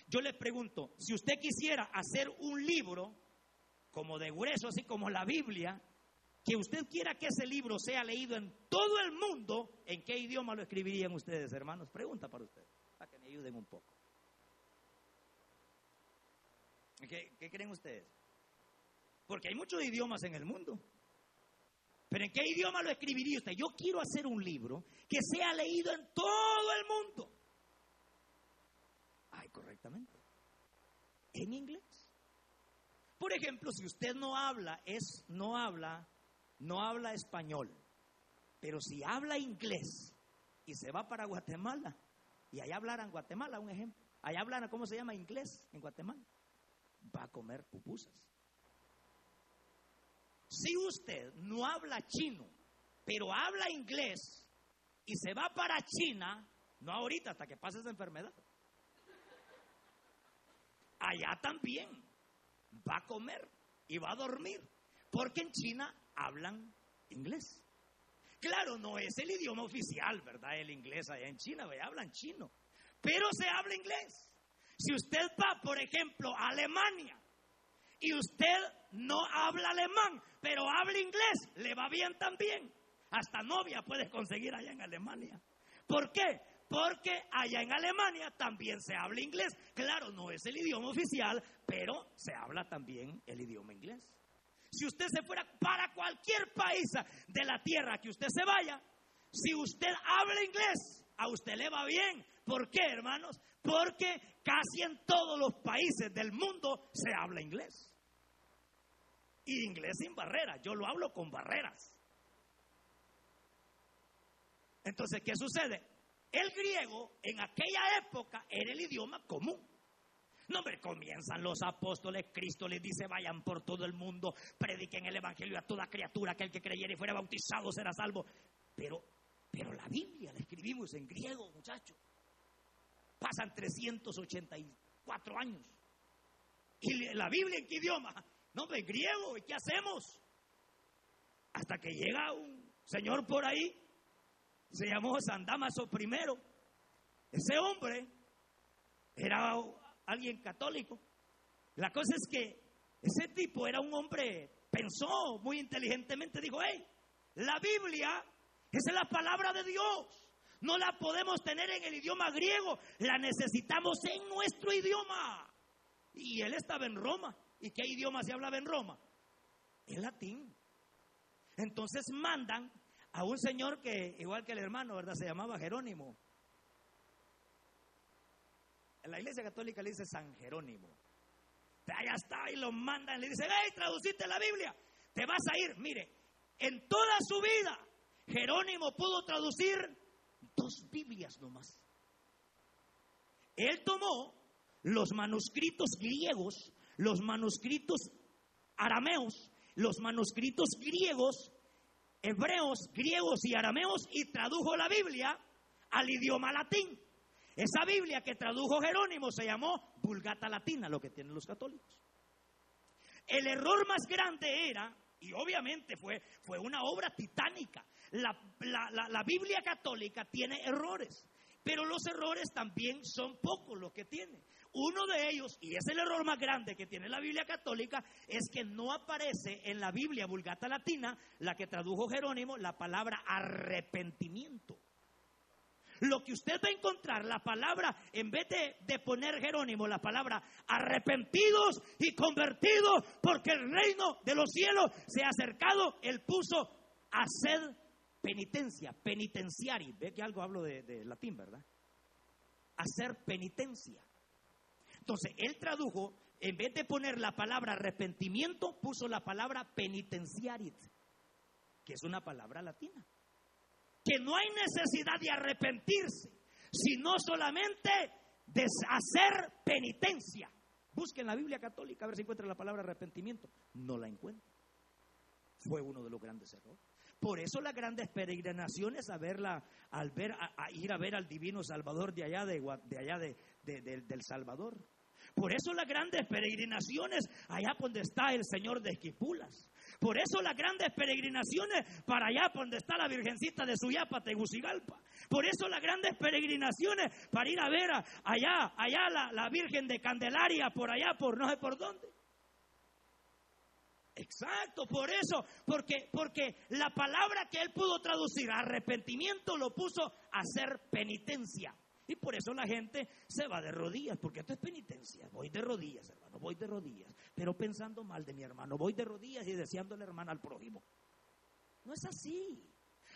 Yo le pregunto, si usted quisiera hacer un libro como de grueso, así como la Biblia, que usted quiera que ese libro sea leído en todo el mundo, ¿en qué idioma lo escribirían ustedes, hermanos? Pregunta para ustedes, para que me ayuden un poco. ¿Qué, ¿Qué, creen ustedes? Porque hay muchos idiomas en el mundo. Pero ¿en qué idioma lo escribiría usted? Yo quiero hacer un libro que sea leído en todo el mundo. Ay, correctamente. En inglés. Por ejemplo, si usted no habla, es, no habla no habla español, pero si habla inglés y se va para Guatemala, y allá hablaran Guatemala, un ejemplo, allá hablan, ¿cómo se llama inglés en Guatemala? Va a comer pupusas. Si usted no habla chino, pero habla inglés y se va para China, no ahorita, hasta que pase esa enfermedad, allá también va a comer y va a dormir, porque en China hablan inglés. Claro, no es el idioma oficial, ¿verdad? El inglés allá en China, hablan chino, pero se habla inglés. Si usted va, por ejemplo, a Alemania y usted no habla alemán, pero habla inglés, le va bien también. Hasta novia puede conseguir allá en Alemania. ¿Por qué? Porque allá en Alemania también se habla inglés. Claro, no es el idioma oficial, pero se habla también el idioma inglés. Si usted se fuera para cualquier país de la tierra que usted se vaya, si usted habla inglés, a usted le va bien. ¿Por qué, hermanos? Porque casi en todos los países del mundo se habla inglés. Y inglés sin barreras. Yo lo hablo con barreras. Entonces, ¿qué sucede? El griego en aquella época era el idioma común. No, me comienzan los apóstoles, Cristo les dice, vayan por todo el mundo, prediquen el Evangelio a toda criatura, que el que creyera y fuera bautizado será salvo. Pero, pero la Biblia la escribimos en griego, muchachos. Pasan 384 años. ¿Y la Biblia en qué idioma? No, en griego, ¿y qué hacemos? Hasta que llega un señor por ahí, se llamó San Damaso I. Ese hombre era alguien católico. La cosa es que ese tipo era un hombre, pensó muy inteligentemente, dijo, hey, la Biblia es la palabra de Dios. No la podemos tener en el idioma griego, la necesitamos en nuestro idioma. Y él estaba en Roma. ¿Y qué idioma se hablaba en Roma? El latín. Entonces mandan a un señor que, igual que el hermano, ¿verdad? Se llamaba Jerónimo. En la iglesia católica le dice San Jerónimo. Allá está y lo mandan, le dicen, hey, traduciste la Biblia, te vas a ir. Mire, en toda su vida, Jerónimo pudo traducir dos Biblias nomás. Él tomó los manuscritos griegos, los manuscritos arameos, los manuscritos griegos, hebreos, griegos y arameos y tradujo la Biblia al idioma latín. Esa Biblia que tradujo Jerónimo se llamó Vulgata Latina, lo que tienen los católicos. El error más grande era, y obviamente fue, fue una obra titánica, la, Biblia católica tiene errores, pero los errores también son pocos los que tiene. Uno de ellos, y es el error más grande que tiene la Biblia católica, es que no aparece en la Biblia Vulgata Latina, la que tradujo Jerónimo, la palabra arrepentimiento. lo que usted va a encontrar, la palabra, en vez de, poner Jerónimo, la palabra arrepentidos y convertidos, porque el reino de los cielos se ha acercado, él puso hacer penitencia, penitenciari. Ve que algo hablo de, de latín, ¿verdad? Hacer penitencia. Entonces, él tradujo, en vez de poner la palabra arrepentimiento, puso la palabra penitenciarit, que es una palabra latina. Que no hay necesidad de arrepentirse, sino solamente de hacer penitencia. Busquen la Biblia católica a ver si encuentra la palabra arrepentimiento. No la encuentra. Fue uno de los grandes errores. Por eso las grandes peregrinaciones a verla, al ver, a, ir a ver al divino Salvador de allá de, de allá de, del Salvador. Por eso las grandes peregrinaciones allá donde está el Señor de Esquipulas. Por eso las grandes peregrinaciones para allá donde está la Virgencita de Suyapa, Tegucigalpa. Por eso las grandes peregrinaciones para ir a ver allá, allá la, la Virgen de Candelaria, por allá, por no sé por dónde. Exacto, por eso, porque, porque la palabra que él pudo traducir, arrepentimiento, lo puso a hacer penitencia. Y por eso la gente se va de rodillas, porque esto es penitencia. Voy de rodillas, hermano, voy de rodillas. Pero pensando mal de mi hermano, voy de rodillas y deseándole hermana al prójimo. No es así.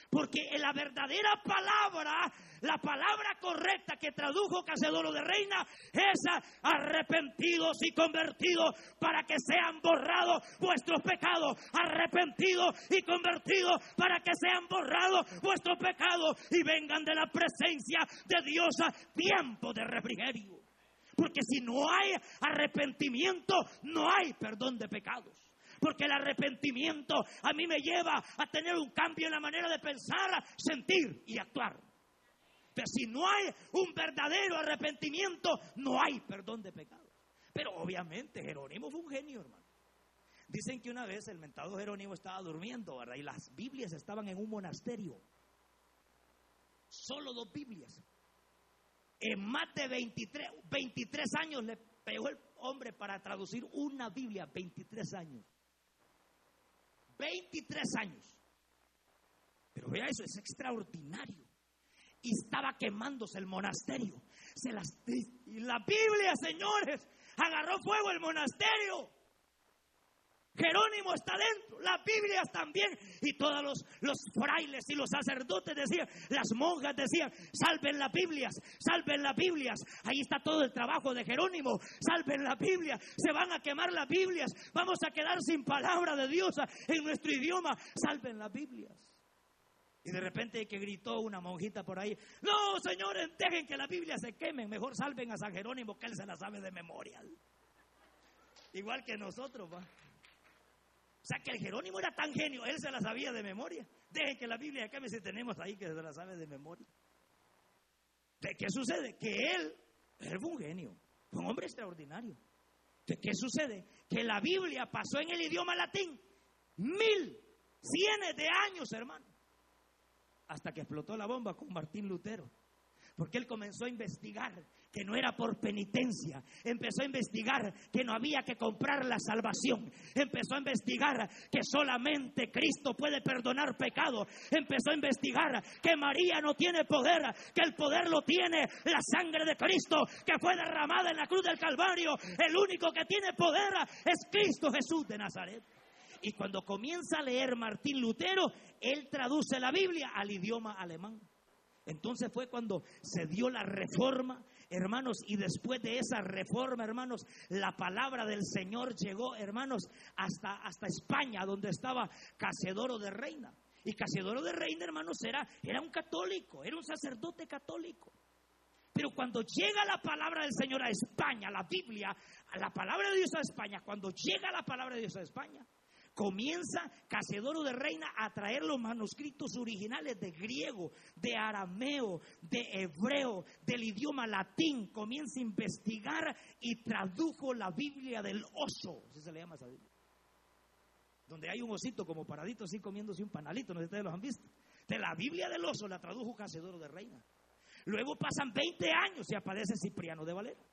Porque en la verdadera palabra, la palabra correcta que tradujo Cacedoro de Reina es arrepentidos y convertidos para que sean borrados vuestros pecados. Arrepentidos y convertidos para que sean borrados vuestros pecados y vengan de la presencia de Dios a tiempo de refrigerio. Porque si no hay arrepentimiento, no hay perdón de pecados. Porque el arrepentimiento a mí me lleva a tener un cambio en la manera de pensar, sentir y actuar. Pero si no hay un verdadero arrepentimiento, no hay perdón de pecados. Pero obviamente Jerónimo fue un genio, hermano. Dicen que una vez el mentado Jerónimo estaba durmiendo, ¿verdad? Y las Biblias estaban en un monasterio. Solo dos Biblias. En más de 23, 23 años le pegó el hombre para traducir una Biblia, 23 años. 23 años. Pero vea eso, es extraordinario. Y estaba quemándose el monasterio. Se las, y la Biblia, señores, agarró fuego el monasterio. Jerónimo está dentro, las Biblias también, y todos los, los, frailes y los sacerdotes decían, las monjas decían, salven las Biblias, salven las Biblias, ahí está todo el trabajo de Jerónimo, salven las Biblias, se van a quemar las Biblias, vamos a quedar sin palabra de Dios en nuestro idioma, salven las Biblias. Y de repente que gritó una monjita por ahí, no señores, dejen que la Biblia se quemen, mejor salven a San Jerónimo que él se la sabe de memoria. Igual que nosotros, va. O sea que el Jerónimo era tan genio, él se la sabía de memoria. Deje que la Biblia acá si tenemos ahí que se la sabe de memoria. ¿De qué sucede? Que él, él fue un genio, fue un hombre extraordinario. ¿De qué sucede? Que la Biblia pasó en el idioma latín mil, cienes de años, hermano. Hasta que explotó la bomba con Martín Lutero. Porque él comenzó a investigar que no era por penitencia. Empezó a investigar que no había que comprar la salvación. Empezó a investigar que solamente Cristo puede perdonar pecados. Empezó a investigar que María no tiene poder, que el poder lo tiene la sangre de Cristo que fue derramada en la cruz del Calvario. El único que tiene poder es Cristo Jesús de Nazaret. Y cuando comienza a leer Martín Lutero, él traduce la Biblia al idioma alemán. Entonces fue cuando se dio la reforma, hermanos, y después de esa reforma, hermanos, la palabra del Señor llegó, hermanos, hasta, hasta España, donde estaba Cacedoro de Reina. Y Cacedoro de Reina, hermanos, era, era un católico, era un sacerdote católico. Pero cuando llega la palabra del Señor a España, la Biblia, a la palabra de Dios a España, cuando llega la palabra de Dios a España, comienza Cacedoro de Reina a traer los manuscritos originales de griego, de arameo, de hebreo, del idioma latín. Comienza a investigar y tradujo la Biblia del oso. Así se le llama esa Biblia. Donde hay un osito como paradito así comiéndose un panalito, no sé si ustedes lo han visto. De la Biblia del oso la tradujo Cacedoro de Reina. Luego pasan 20 años y aparece Cipriano de Valera.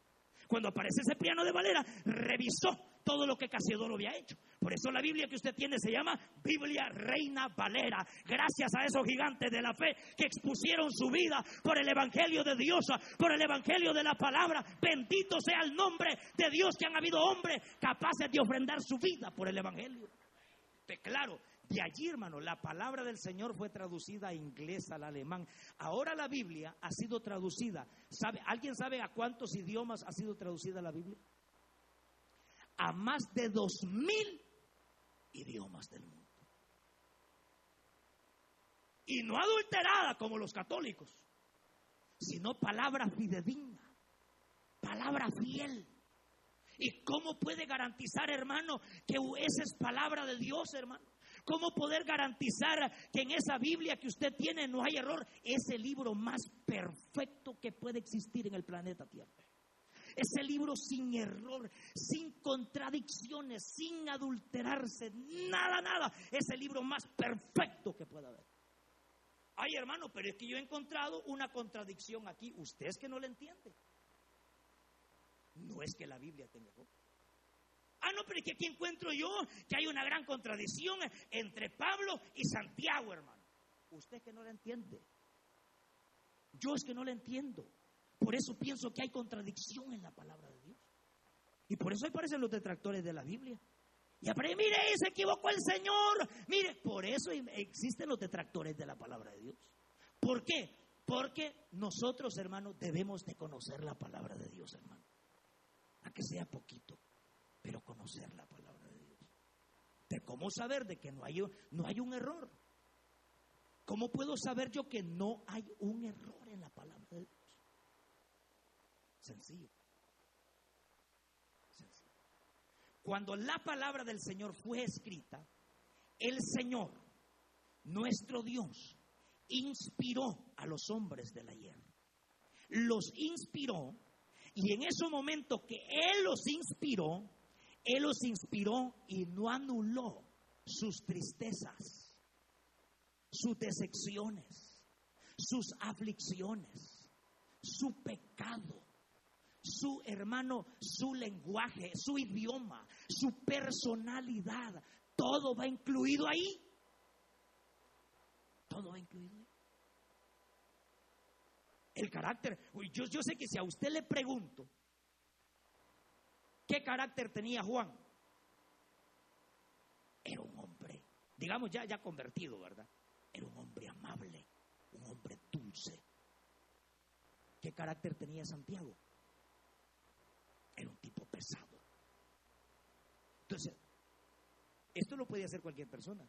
Cuando aparece Cipriano de Valera, revisó todo lo que Casiodoro había hecho. Por eso la Biblia que usted tiene se llama Biblia Reina Valera. Gracias a esos gigantes de la fe que expusieron su vida por el Evangelio de Dios, por el Evangelio de la palabra. Bendito sea el nombre de Dios que han habido hombres capaces de ofrendar su vida por el Evangelio. claro, de allí, hermano, la palabra del Señor fue traducida a inglés, al alemán. Ahora la Biblia ha sido traducida. ¿Sabe, ¿Alguien sabe a cuántos idiomas ha sido traducida la Biblia? A más de dos mil idiomas del mundo. Y no adulterada como los católicos, sino palabra fidedigna, palabra fiel. ¿Y cómo puede garantizar, hermano, que esa es palabra de Dios, hermano? ¿Cómo poder garantizar que en esa Biblia que usted tiene no hay error? Es el libro más perfecto que puede existir en el planeta Tierra. Ese libro sin error, sin contradicciones, sin adulterarse, nada, nada. Es el libro más perfecto que pueda haber. Ay, hermano, pero es que yo he encontrado una contradicción aquí. Usted es que no le entiende. No es que la Biblia tenga error. Ah, no, pero es que aquí encuentro yo que hay una gran contradicción entre Pablo y Santiago, hermano. Usted es que no la entiende. Yo es que no la entiendo. Por eso pienso que hay contradicción en la palabra de Dios. Y por eso aparecen los detractores de la Biblia. Y aparece, mire, se equivocó el Señor. Mire, por eso existen los detractores de la palabra de Dios. ¿Por qué? Porque nosotros, hermanos, debemos de conocer la palabra de Dios, hermano. A que sea poquito pero conocer la palabra de Dios. De cómo saber de que no hay, no hay un error. ¿Cómo puedo saber yo que no hay un error en la palabra de Dios? Sencillo. Sencillo. Cuando la palabra del Señor fue escrita, el Señor, nuestro Dios, inspiró a los hombres del ayer. Los inspiró y en ese momento que Él los inspiró, él los inspiró y no anuló sus tristezas, sus decepciones, sus aflicciones, su pecado, su hermano, su lenguaje, su idioma, su personalidad. Todo va incluido ahí. Todo va incluido ahí. El carácter. Yo, yo sé que si a usted le pregunto, ¿Qué carácter tenía Juan? Era un hombre, digamos ya, ya convertido, ¿verdad? Era un hombre amable, un hombre dulce. ¿Qué carácter tenía Santiago? Era un tipo pesado. Entonces, esto lo puede hacer cualquier persona.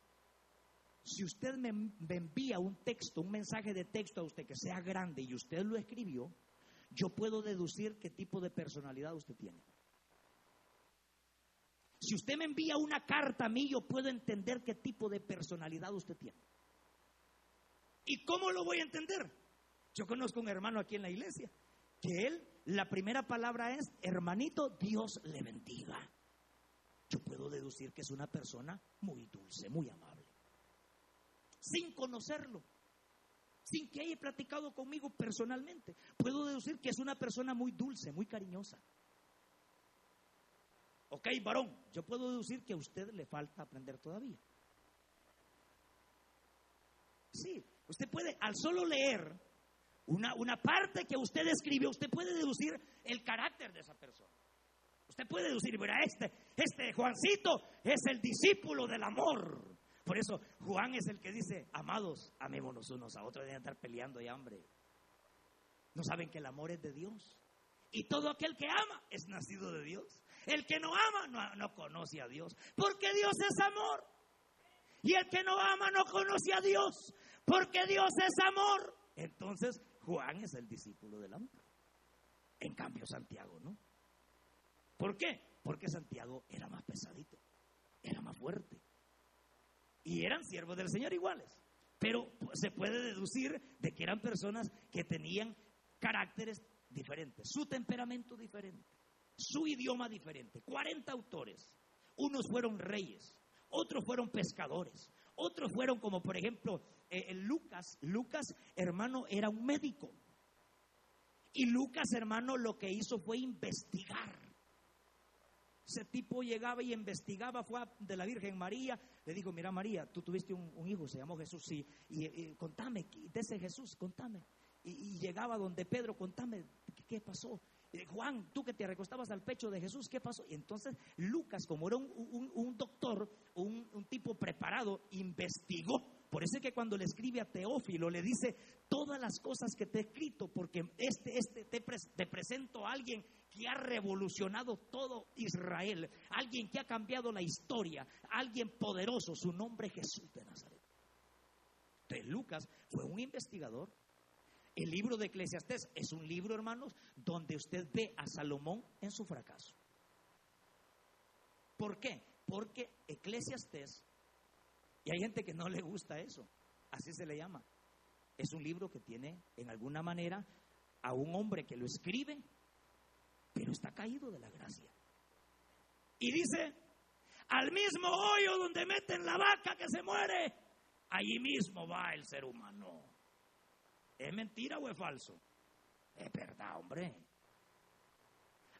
Si usted me, me, envía un texto, un mensaje de texto a usted que sea grande y usted lo escribió, yo puedo deducir qué tipo de personalidad usted tiene. Si usted me envía una carta a mí, yo puedo entender qué tipo de personalidad usted tiene. ¿Y cómo lo voy a entender? Yo conozco un hermano aquí en la iglesia, que él, la primera palabra es, hermanito, Dios le bendiga. Yo puedo deducir que es una persona muy dulce, muy amable. Sin conocerlo, sin que haya platicado conmigo personalmente, puedo deducir que es una persona muy dulce, muy cariñosa. Ok, varón, yo puedo deducir que a usted le falta aprender todavía. Sí, usted puede, al solo leer una, una parte que usted escribió, usted puede deducir el carácter de esa persona. Usted puede deducir, mira, este, este Juancito es el discípulo del amor. Por eso Juan es el que dice, amados, amémonos unos a otros, deben estar peleando y hambre. No saben que el amor es de Dios. Y todo aquel que ama es nacido de Dios. El que no ama no, conoce a Dios, porque Dios es amor. Y el que no ama no conoce a Dios, porque Dios es amor. Entonces Juan es el discípulo del amor. En cambio Santiago no. ¿Por qué? Porque Santiago era más pesadito, era más fuerte. Y eran siervos del Señor iguales. Pero se puede deducir de que eran personas que tenían caracteres diferentes, su temperamento diferente su idioma diferente. 40 autores. Unos fueron reyes, otros fueron pescadores, otros fueron como por ejemplo eh, Lucas. Lucas, hermano, era un médico. Y Lucas, hermano, lo que hizo fue investigar. Ese tipo llegaba y investigaba, fue de la Virgen María, le dijo, mira María, tú tuviste un, hijo, se llamó Jesús, sí, y, contame, de ese Jesús, contame. Y, llegaba donde Pedro, contame, ¿qué, pasó? Juan, tú que te recostabas al pecho de Jesús, ¿qué pasó? Y entonces Lucas, como era un, doctor, un, un tipo preparado, investigó por eso es que cuando le escribe a Teófilo le dice todas las cosas que te he escrito, porque este, este te, te presento a alguien que ha revolucionado todo Israel, alguien que ha cambiado la historia, alguien poderoso, su nombre es Jesús de Nazaret. Entonces Lucas fue un investigador. El libro de Eclesiastés es un libro, hermanos, donde usted ve a Salomón en su fracaso. ¿Por qué? Porque Eclesiastés y hay gente que no le gusta eso. Así se le llama. Es un libro que tiene, en alguna manera, a un hombre que lo escribe, pero está caído de la gracia. Y dice, al mismo hoyo donde meten la vaca que se muere, allí mismo va el ser humano. ¿Es mentira o es falso? Es verdad, hombre.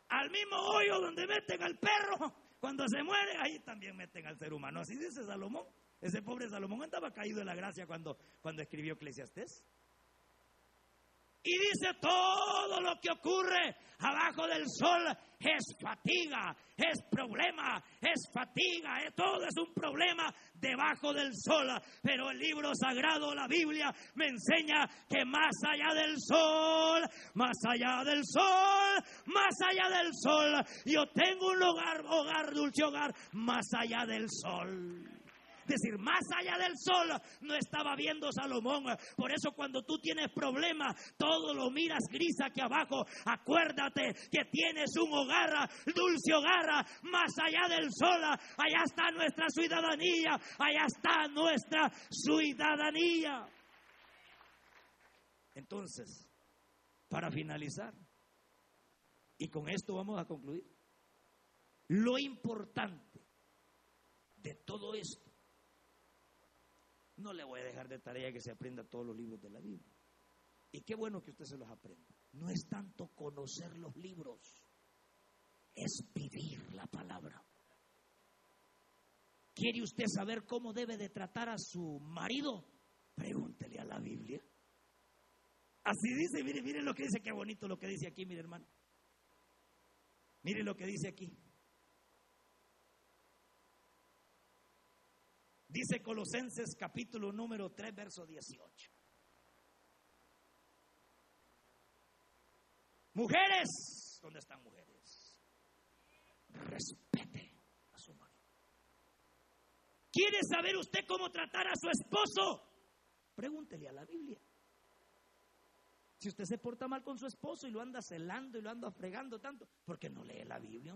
Al mismo hoyo donde meten al perro, cuando se muere, ahí también meten al ser humano. Así dice Salomón. Ese pobre Salomón andaba caído de la gracia cuando, cuando escribió Eclesiastés. Y dice todo lo que ocurre abajo del sol es fatiga, es problema, es fatiga, es, todo es un problema debajo del sol. Pero el libro sagrado, la Biblia, me enseña que más allá del sol, más allá del sol, más allá del sol, yo tengo un lugar, hogar, dulce hogar, más allá del sol decir, más allá del sol no estaba viendo Salomón. Por eso cuando tú tienes problemas, todo lo miras gris aquí abajo. Acuérdate que tienes un hogar, dulce hogar, más allá del sol. Allá está nuestra ciudadanía, allá está nuestra ciudadanía. Entonces, para finalizar, y con esto vamos a concluir, lo importante de todo esto no le voy a dejar de tarea que se aprenda todos los libros de la Biblia. Y qué bueno que usted se los aprenda. No es tanto conocer los libros, es vivir la palabra. ¿Quiere usted saber cómo debe de tratar a su marido? Pregúntele a la Biblia. Así dice, mire, mire lo que dice, qué bonito lo que dice aquí, mire hermano. Mire lo que dice aquí. Dice Colosenses capítulo número 3, verso 18. Mujeres, ¿dónde están mujeres? Respete a su marido. ¿Quiere saber usted cómo tratar a su esposo? Pregúntele a la Biblia. Si usted se porta mal con su esposo y lo anda celando y lo anda fregando tanto, ¿por qué no lee la Biblia?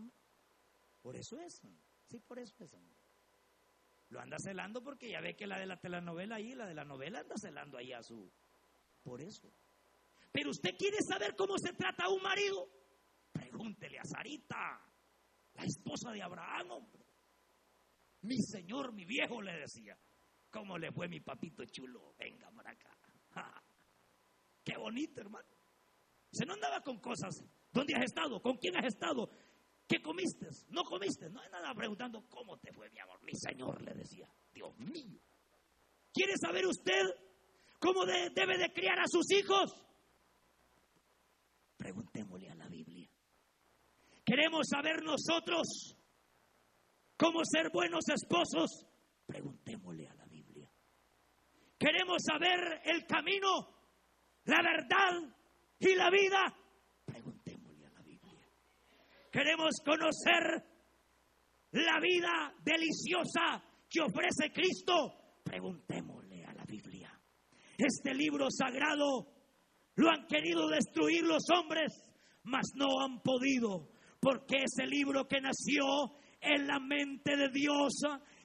Por eso es. Sí, por eso es. Lo anda celando porque ya ve que la de la telenovela ahí, la de la novela anda celando ahí a su. Por eso. Pero usted quiere saber cómo se trata a un marido. Pregúntele a Sarita, la esposa de Abraham, hombre. Mi señor, mi viejo le decía. ¿Cómo le fue mi papito chulo? Venga para acá. Qué bonito, hermano. Se no andaba con cosas. ¿Dónde has estado? ¿Con quién has estado? ¿Qué comiste? ¿No comiste? No nada preguntando cómo te fue, mi amor. Mi Señor le decía, Dios mío. ¿Quiere saber usted cómo debe de criar a sus hijos? Preguntémosle a la Biblia. ¿Queremos saber nosotros cómo ser buenos esposos? Preguntémosle a la Biblia. ¿Queremos saber el camino, la verdad y la vida? Queremos conocer la vida deliciosa que ofrece Cristo. Preguntémosle a la Biblia. Este libro sagrado lo han querido destruir los hombres, mas no han podido, porque ese libro que nació en la mente de Dios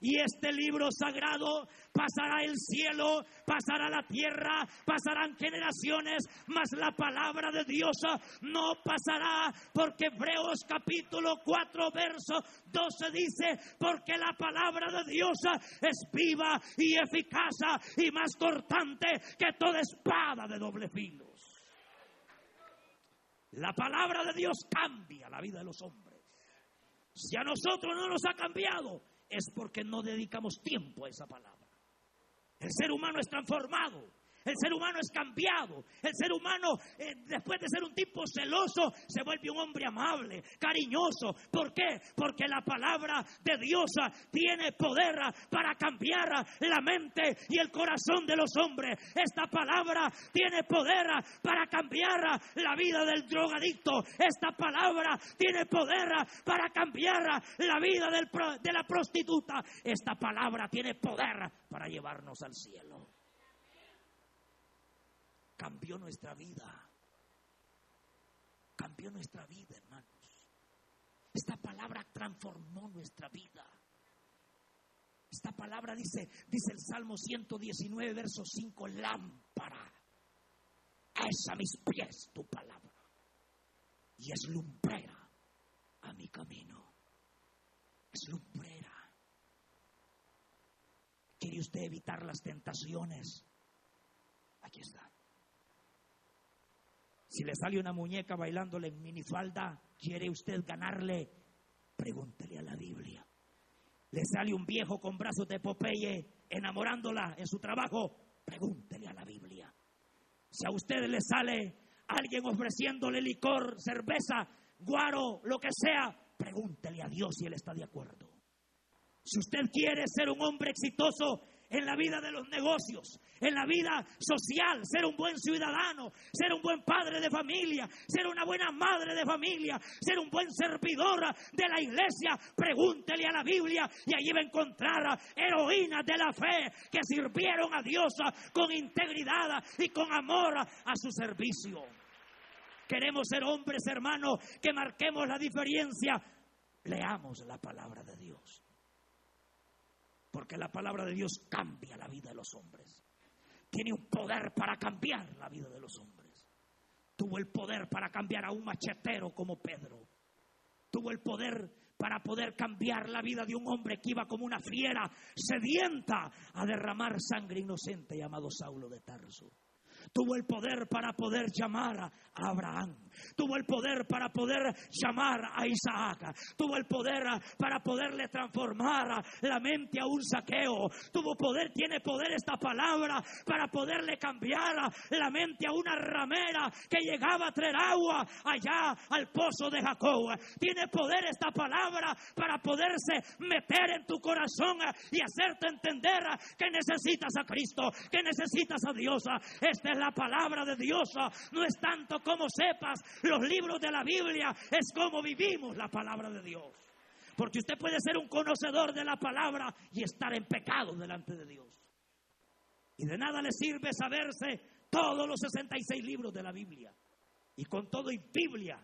y este libro sagrado pasará el cielo, pasará la tierra, pasarán generaciones, mas la palabra de Dios no pasará, porque Hebreos capítulo 4, verso 12 dice, porque la palabra de Dios es viva y eficaz y más cortante que toda espada de doble filo. La palabra de Dios cambia la vida de los hombres. Si a nosotros no nos ha cambiado, es porque no dedicamos tiempo a esa palabra. El ser humano es transformado el ser humano es cambiado. El ser humano, eh, después de ser un tipo celoso, se vuelve un hombre amable, cariñoso. ¿Por qué? Porque la palabra de Dios tiene poder para cambiar la mente y el corazón de los hombres. Esta palabra tiene poder para cambiar la vida del drogadicto. Esta palabra tiene poder para cambiar la vida de la prostituta. Esta palabra tiene poder para llevarnos al cielo cambió nuestra vida. Cambió nuestra vida, hermanos. Esta palabra transformó nuestra vida. Esta palabra dice, dice el Salmo 119, verso 5, lámpara. Es a mis pies tu palabra. Y es lumbrera a mi camino. Es lumbrera. ¿Quiere usted evitar las tentaciones? Aquí está. Si le sale una muñeca bailándole en minifalda, ¿quiere usted ganarle? Pregúntele a la Biblia. Le sale un viejo con brazos de Popeye enamorándola en su trabajo, pregúntele a la Biblia. Si a usted le sale alguien ofreciéndole licor, cerveza, guaro, lo que sea, pregúntele a Dios si él está de acuerdo. Si usted quiere ser un hombre exitoso, en la vida de los negocios, en la vida social, ser un buen ciudadano, ser un buen padre de familia, ser una buena madre de familia, ser un buen servidor de la iglesia. Pregúntele a la Biblia y allí va a encontrar heroínas de la fe que sirvieron a Dios con integridad y con amor a su servicio. Queremos ser hombres, hermanos, que marquemos la diferencia. Leamos la palabra de Dios. Porque la palabra de Dios cambia la vida de los hombres. Tiene un poder para cambiar la vida de los hombres. Tuvo el poder para cambiar a un machetero como Pedro. Tuvo el poder para poder cambiar la vida de un hombre que iba como una fiera sedienta a derramar sangre inocente llamado Saulo de Tarso. Tuvo el poder para poder llamar a Abraham. Tuvo el poder para poder llamar a Isaac. Tuvo el poder para poderle transformar la mente a un saqueo. Tuvo poder, tiene poder esta palabra para poderle cambiar la mente a una ramera que llegaba a traer agua allá al pozo de Jacob. Tiene poder esta palabra para poderse meter en tu corazón y hacerte entender que necesitas a Cristo, que necesitas a Dios. Esta la palabra de Dios. No es tanto como sepas los libros de la Biblia, es como vivimos la palabra de Dios. Porque usted puede ser un conocedor de la palabra y estar en pecado delante de Dios. Y de nada le sirve saberse todos los 66 libros de la Biblia. Y con todo y Biblia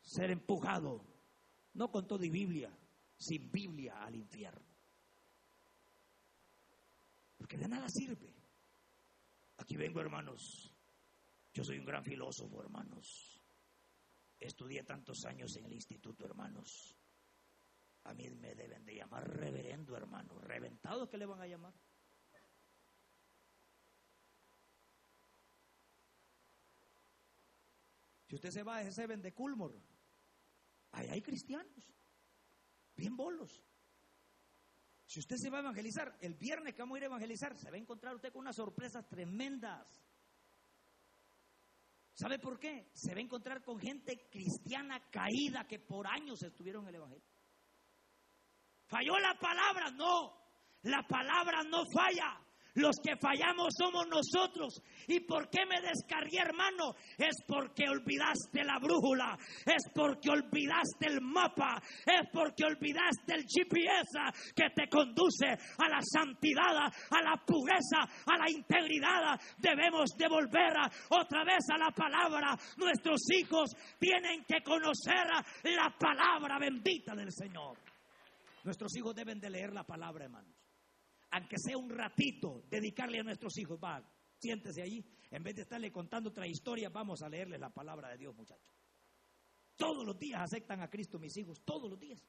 ser empujado, no con todo y Biblia, sin Biblia al infierno. Porque de nada sirve. Aquí vengo, hermanos, yo soy un gran filósofo, hermanos. Estudié tantos años en el instituto, hermanos. A mí me deben de llamar reverendo, hermano. ¿Reventado que le van a llamar? Si usted se va a ese de Culmor, ahí hay cristianos, bien bolos. Si usted se va a evangelizar, el viernes que vamos a ir a evangelizar, se va a encontrar usted con unas sorpresas tremendas. ¿Sabe por qué? Se va a encontrar con gente cristiana caída que por años estuvieron en el Evangelio. ¿Falló la palabra? No, la palabra no falla. Los que fallamos somos nosotros. ¿Y por qué me descargué, hermano? Es porque olvidaste la brújula, es porque olvidaste el mapa, es porque olvidaste el GPS que te conduce a la santidad, a la pureza, a la integridad. Debemos devolver otra vez a la palabra. Nuestros hijos tienen que conocer la palabra bendita del Señor. Nuestros hijos deben de leer la palabra, hermanos aunque sea un ratito, dedicarle a nuestros hijos. Va, siéntese allí. En vez de estarle contando otra historia, vamos a leerle la palabra de Dios, muchachos. Todos los días aceptan a Cristo mis hijos, todos los días.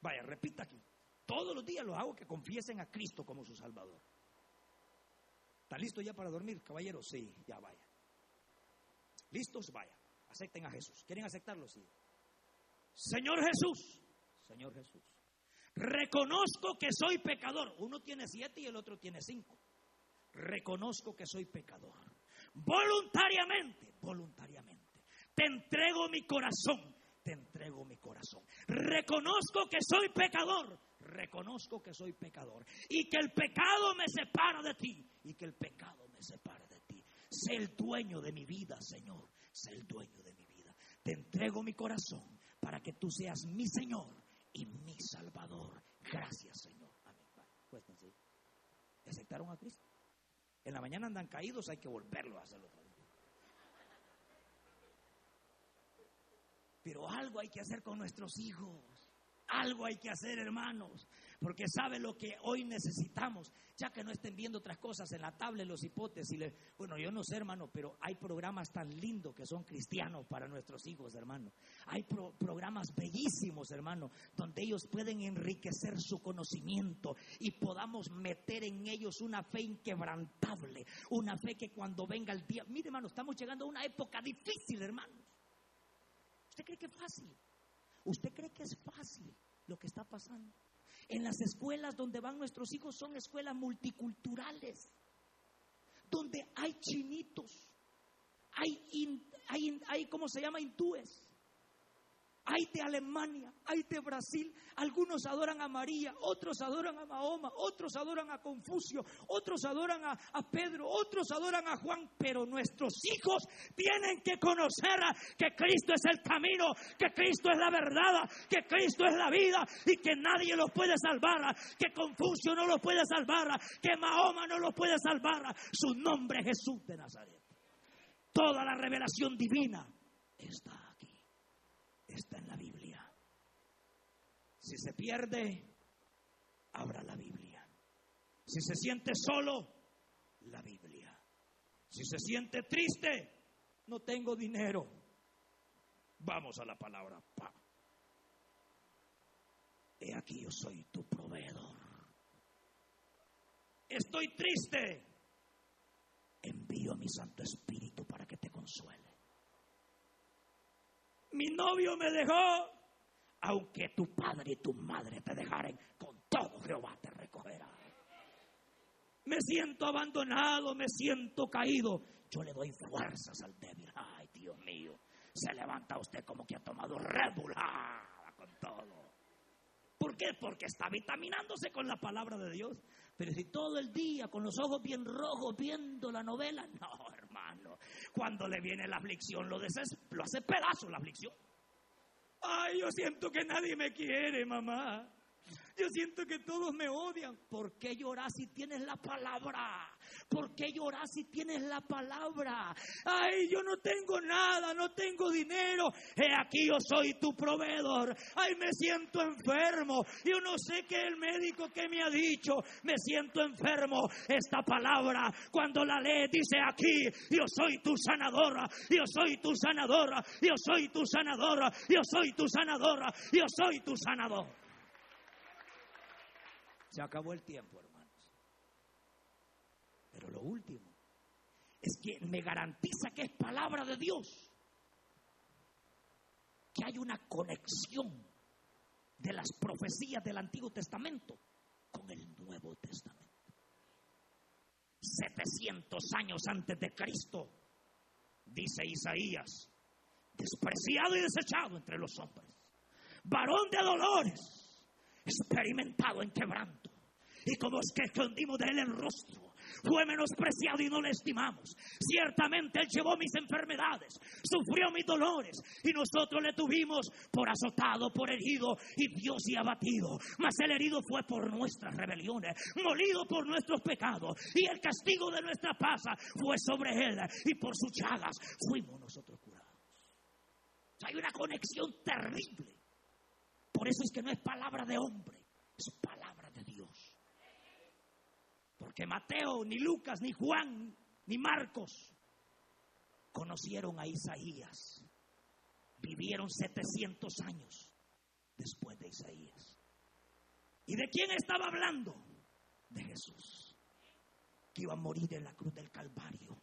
Vaya, repita aquí. Todos los días los hago que confiesen a Cristo como su Salvador. ¿Está listo ya para dormir, caballero? Sí, ya vaya. ¿Listos? Vaya. Acepten a Jesús. ¿Quieren aceptarlo? Sí. Señor Jesús, Señor Jesús, reconozco que soy pecador. Uno tiene siete y el otro tiene cinco. Reconozco que soy pecador. Voluntariamente, voluntariamente. Te entrego mi corazón, te entrego mi corazón. Reconozco que soy pecador, reconozco que soy pecador. Y que el pecado me separa de ti, y que el pecado me separa de ti. Sé el dueño de mi vida, Señor. Sé el dueño de mi vida. Te entrego mi corazón para que tú seas mi Señor y mi Salvador. Gracias, Señor. Amén. ¿Aceptaron a Cristo? En la mañana andan caídos, hay que volverlo a hacer otra vez. Pero algo hay que hacer con nuestros hijos. Algo hay que hacer, hermanos porque sabe lo que hoy necesitamos, ya que no estén viendo otras cosas en la tabla, los hipótesis. Bueno, yo no sé, hermano, pero hay programas tan lindos que son cristianos para nuestros hijos, hermano. Hay programas bellísimos, hermano, donde ellos pueden enriquecer su conocimiento y podamos meter en ellos una fe inquebrantable, una fe que cuando venga el día, mire, hermano, estamos llegando a una época difícil, hermano. ¿Usted cree que es fácil? ¿Usted cree que es fácil lo que está pasando? En las escuelas donde van nuestros hijos son escuelas multiculturales, donde hay chinitos, hay, hay, hay ¿cómo se llama? Hindúes, hay de Alemania, hay de Brasil. Algunos adoran a María, otros adoran a Mahoma, otros adoran a Confucio, otros adoran a, Pedro, otros adoran a Juan. Pero nuestros hijos tienen que conocer que Cristo es el camino, que Cristo es la verdad, que Cristo es la vida y que nadie los puede salvar, que Confucio no los puede salvar, que Mahoma no los puede salvar. Su nombre es Jesús de Nazaret. Toda la revelación divina está está en la Biblia. Si se pierde, abra la Biblia. Si se siente solo, la Biblia. Si se siente triste, no tengo dinero. Vamos a la palabra. Pa. He aquí yo soy tu proveedor. Estoy triste. Envío a mi Santo Espíritu para que te consuele mi novio me dejó, aunque tu padre y tu madre te dejaren, con todo Jehová te recogerá. Me siento abandonado, me siento caído. Yo le doy fuerzas al débil. Ay, Dios mío. Se levanta usted como que ha tomado rédula con todo. ¿Por qué? Porque está vitaminándose con la palabra de Dios. Pero si todo el día con los ojos bien rojos viendo la novela, no. Cuando le viene la aflicción, lo, lo hace pedazo la aflicción. Ay, yo siento que nadie me quiere, mamá. Yo siento que todos me odian. ¿Por qué llorar si tienes la palabra? ¿Por qué llorar si tienes la palabra? Ay, yo no tengo nada, no tengo dinero. He aquí yo soy tu proveedor. Ay, me siento enfermo. Yo no sé qué el médico que me ha dicho. Me siento enfermo. Esta palabra, cuando la lee, dice aquí, yo soy tu sanadora. Yo soy tu sanadora. Yo soy tu sanadora. Yo soy tu sanadora. Yo soy tu sanador. Se acabó el tiempo, hermanos. Pero lo último es que me garantiza que es palabra de Dios. Que hay una conexión de las profecías del Antiguo Testamento con el Nuevo Testamento. 700 años antes de Cristo, dice Isaías, despreciado y desechado entre los hombres, varón de dolores experimentado en quebranto. Y como es que escondimos de él el rostro, fue menospreciado y no le estimamos. Ciertamente Él llevó mis enfermedades, sufrió mis dolores y nosotros le tuvimos por azotado, por herido y Dios y abatido. Mas el herido fue por nuestras rebeliones, molido por nuestros pecados y el castigo de nuestra paz fue sobre Él y por sus llagas fuimos nosotros curados. Hay una conexión terrible por eso es que no es palabra de hombre, es palabra de Dios. Porque Mateo, ni Lucas, ni Juan, ni Marcos conocieron a Isaías. Vivieron 700 años después de Isaías. ¿Y de quién estaba hablando? De Jesús, que iba a morir en la cruz del Calvario.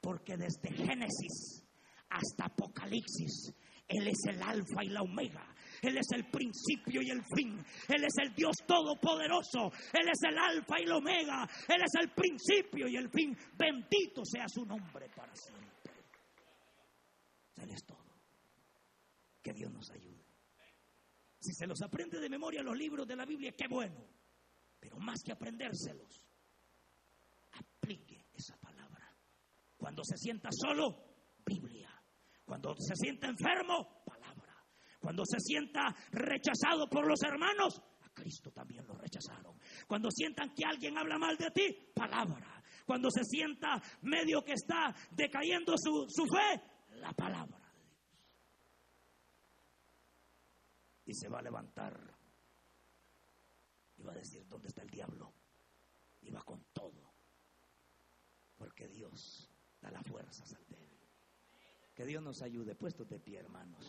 Porque desde Génesis hasta Apocalipsis Él es el alfa y la omega. Él es el principio y el fin. Él es el Dios todopoderoso. Él es el alfa y la omega. Él es el principio y el fin. Bendito sea su nombre para siempre. Él es todo. Que Dios nos ayude. Si se los aprende de memoria los libros de la Biblia, qué bueno. Pero más que aprendérselos, aplique esa palabra. Cuando se sienta solo, Biblia. Cuando se sienta enfermo. Cuando se sienta rechazado por los hermanos, a Cristo también lo rechazaron. Cuando sientan que alguien habla mal de ti, palabra. Cuando se sienta medio que está decayendo su, su fe, la palabra de Dios. Y se va a levantar. Y va a decir, ¿dónde está el diablo? Y va con todo. Porque Dios da la fuerza al débil. Que Dios nos ayude. Puesto de pie, hermanos.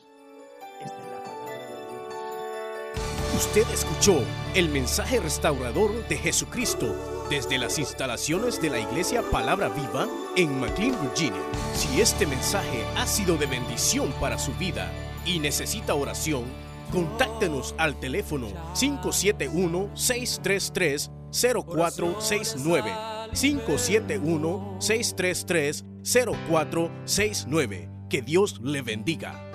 Usted escuchó el mensaje restaurador de Jesucristo desde las instalaciones de la iglesia Palabra Viva en McLean, Virginia. Si este mensaje ha sido de bendición para su vida y necesita oración, contáctenos al teléfono 571-633-0469. 571-633-0469. Que Dios le bendiga.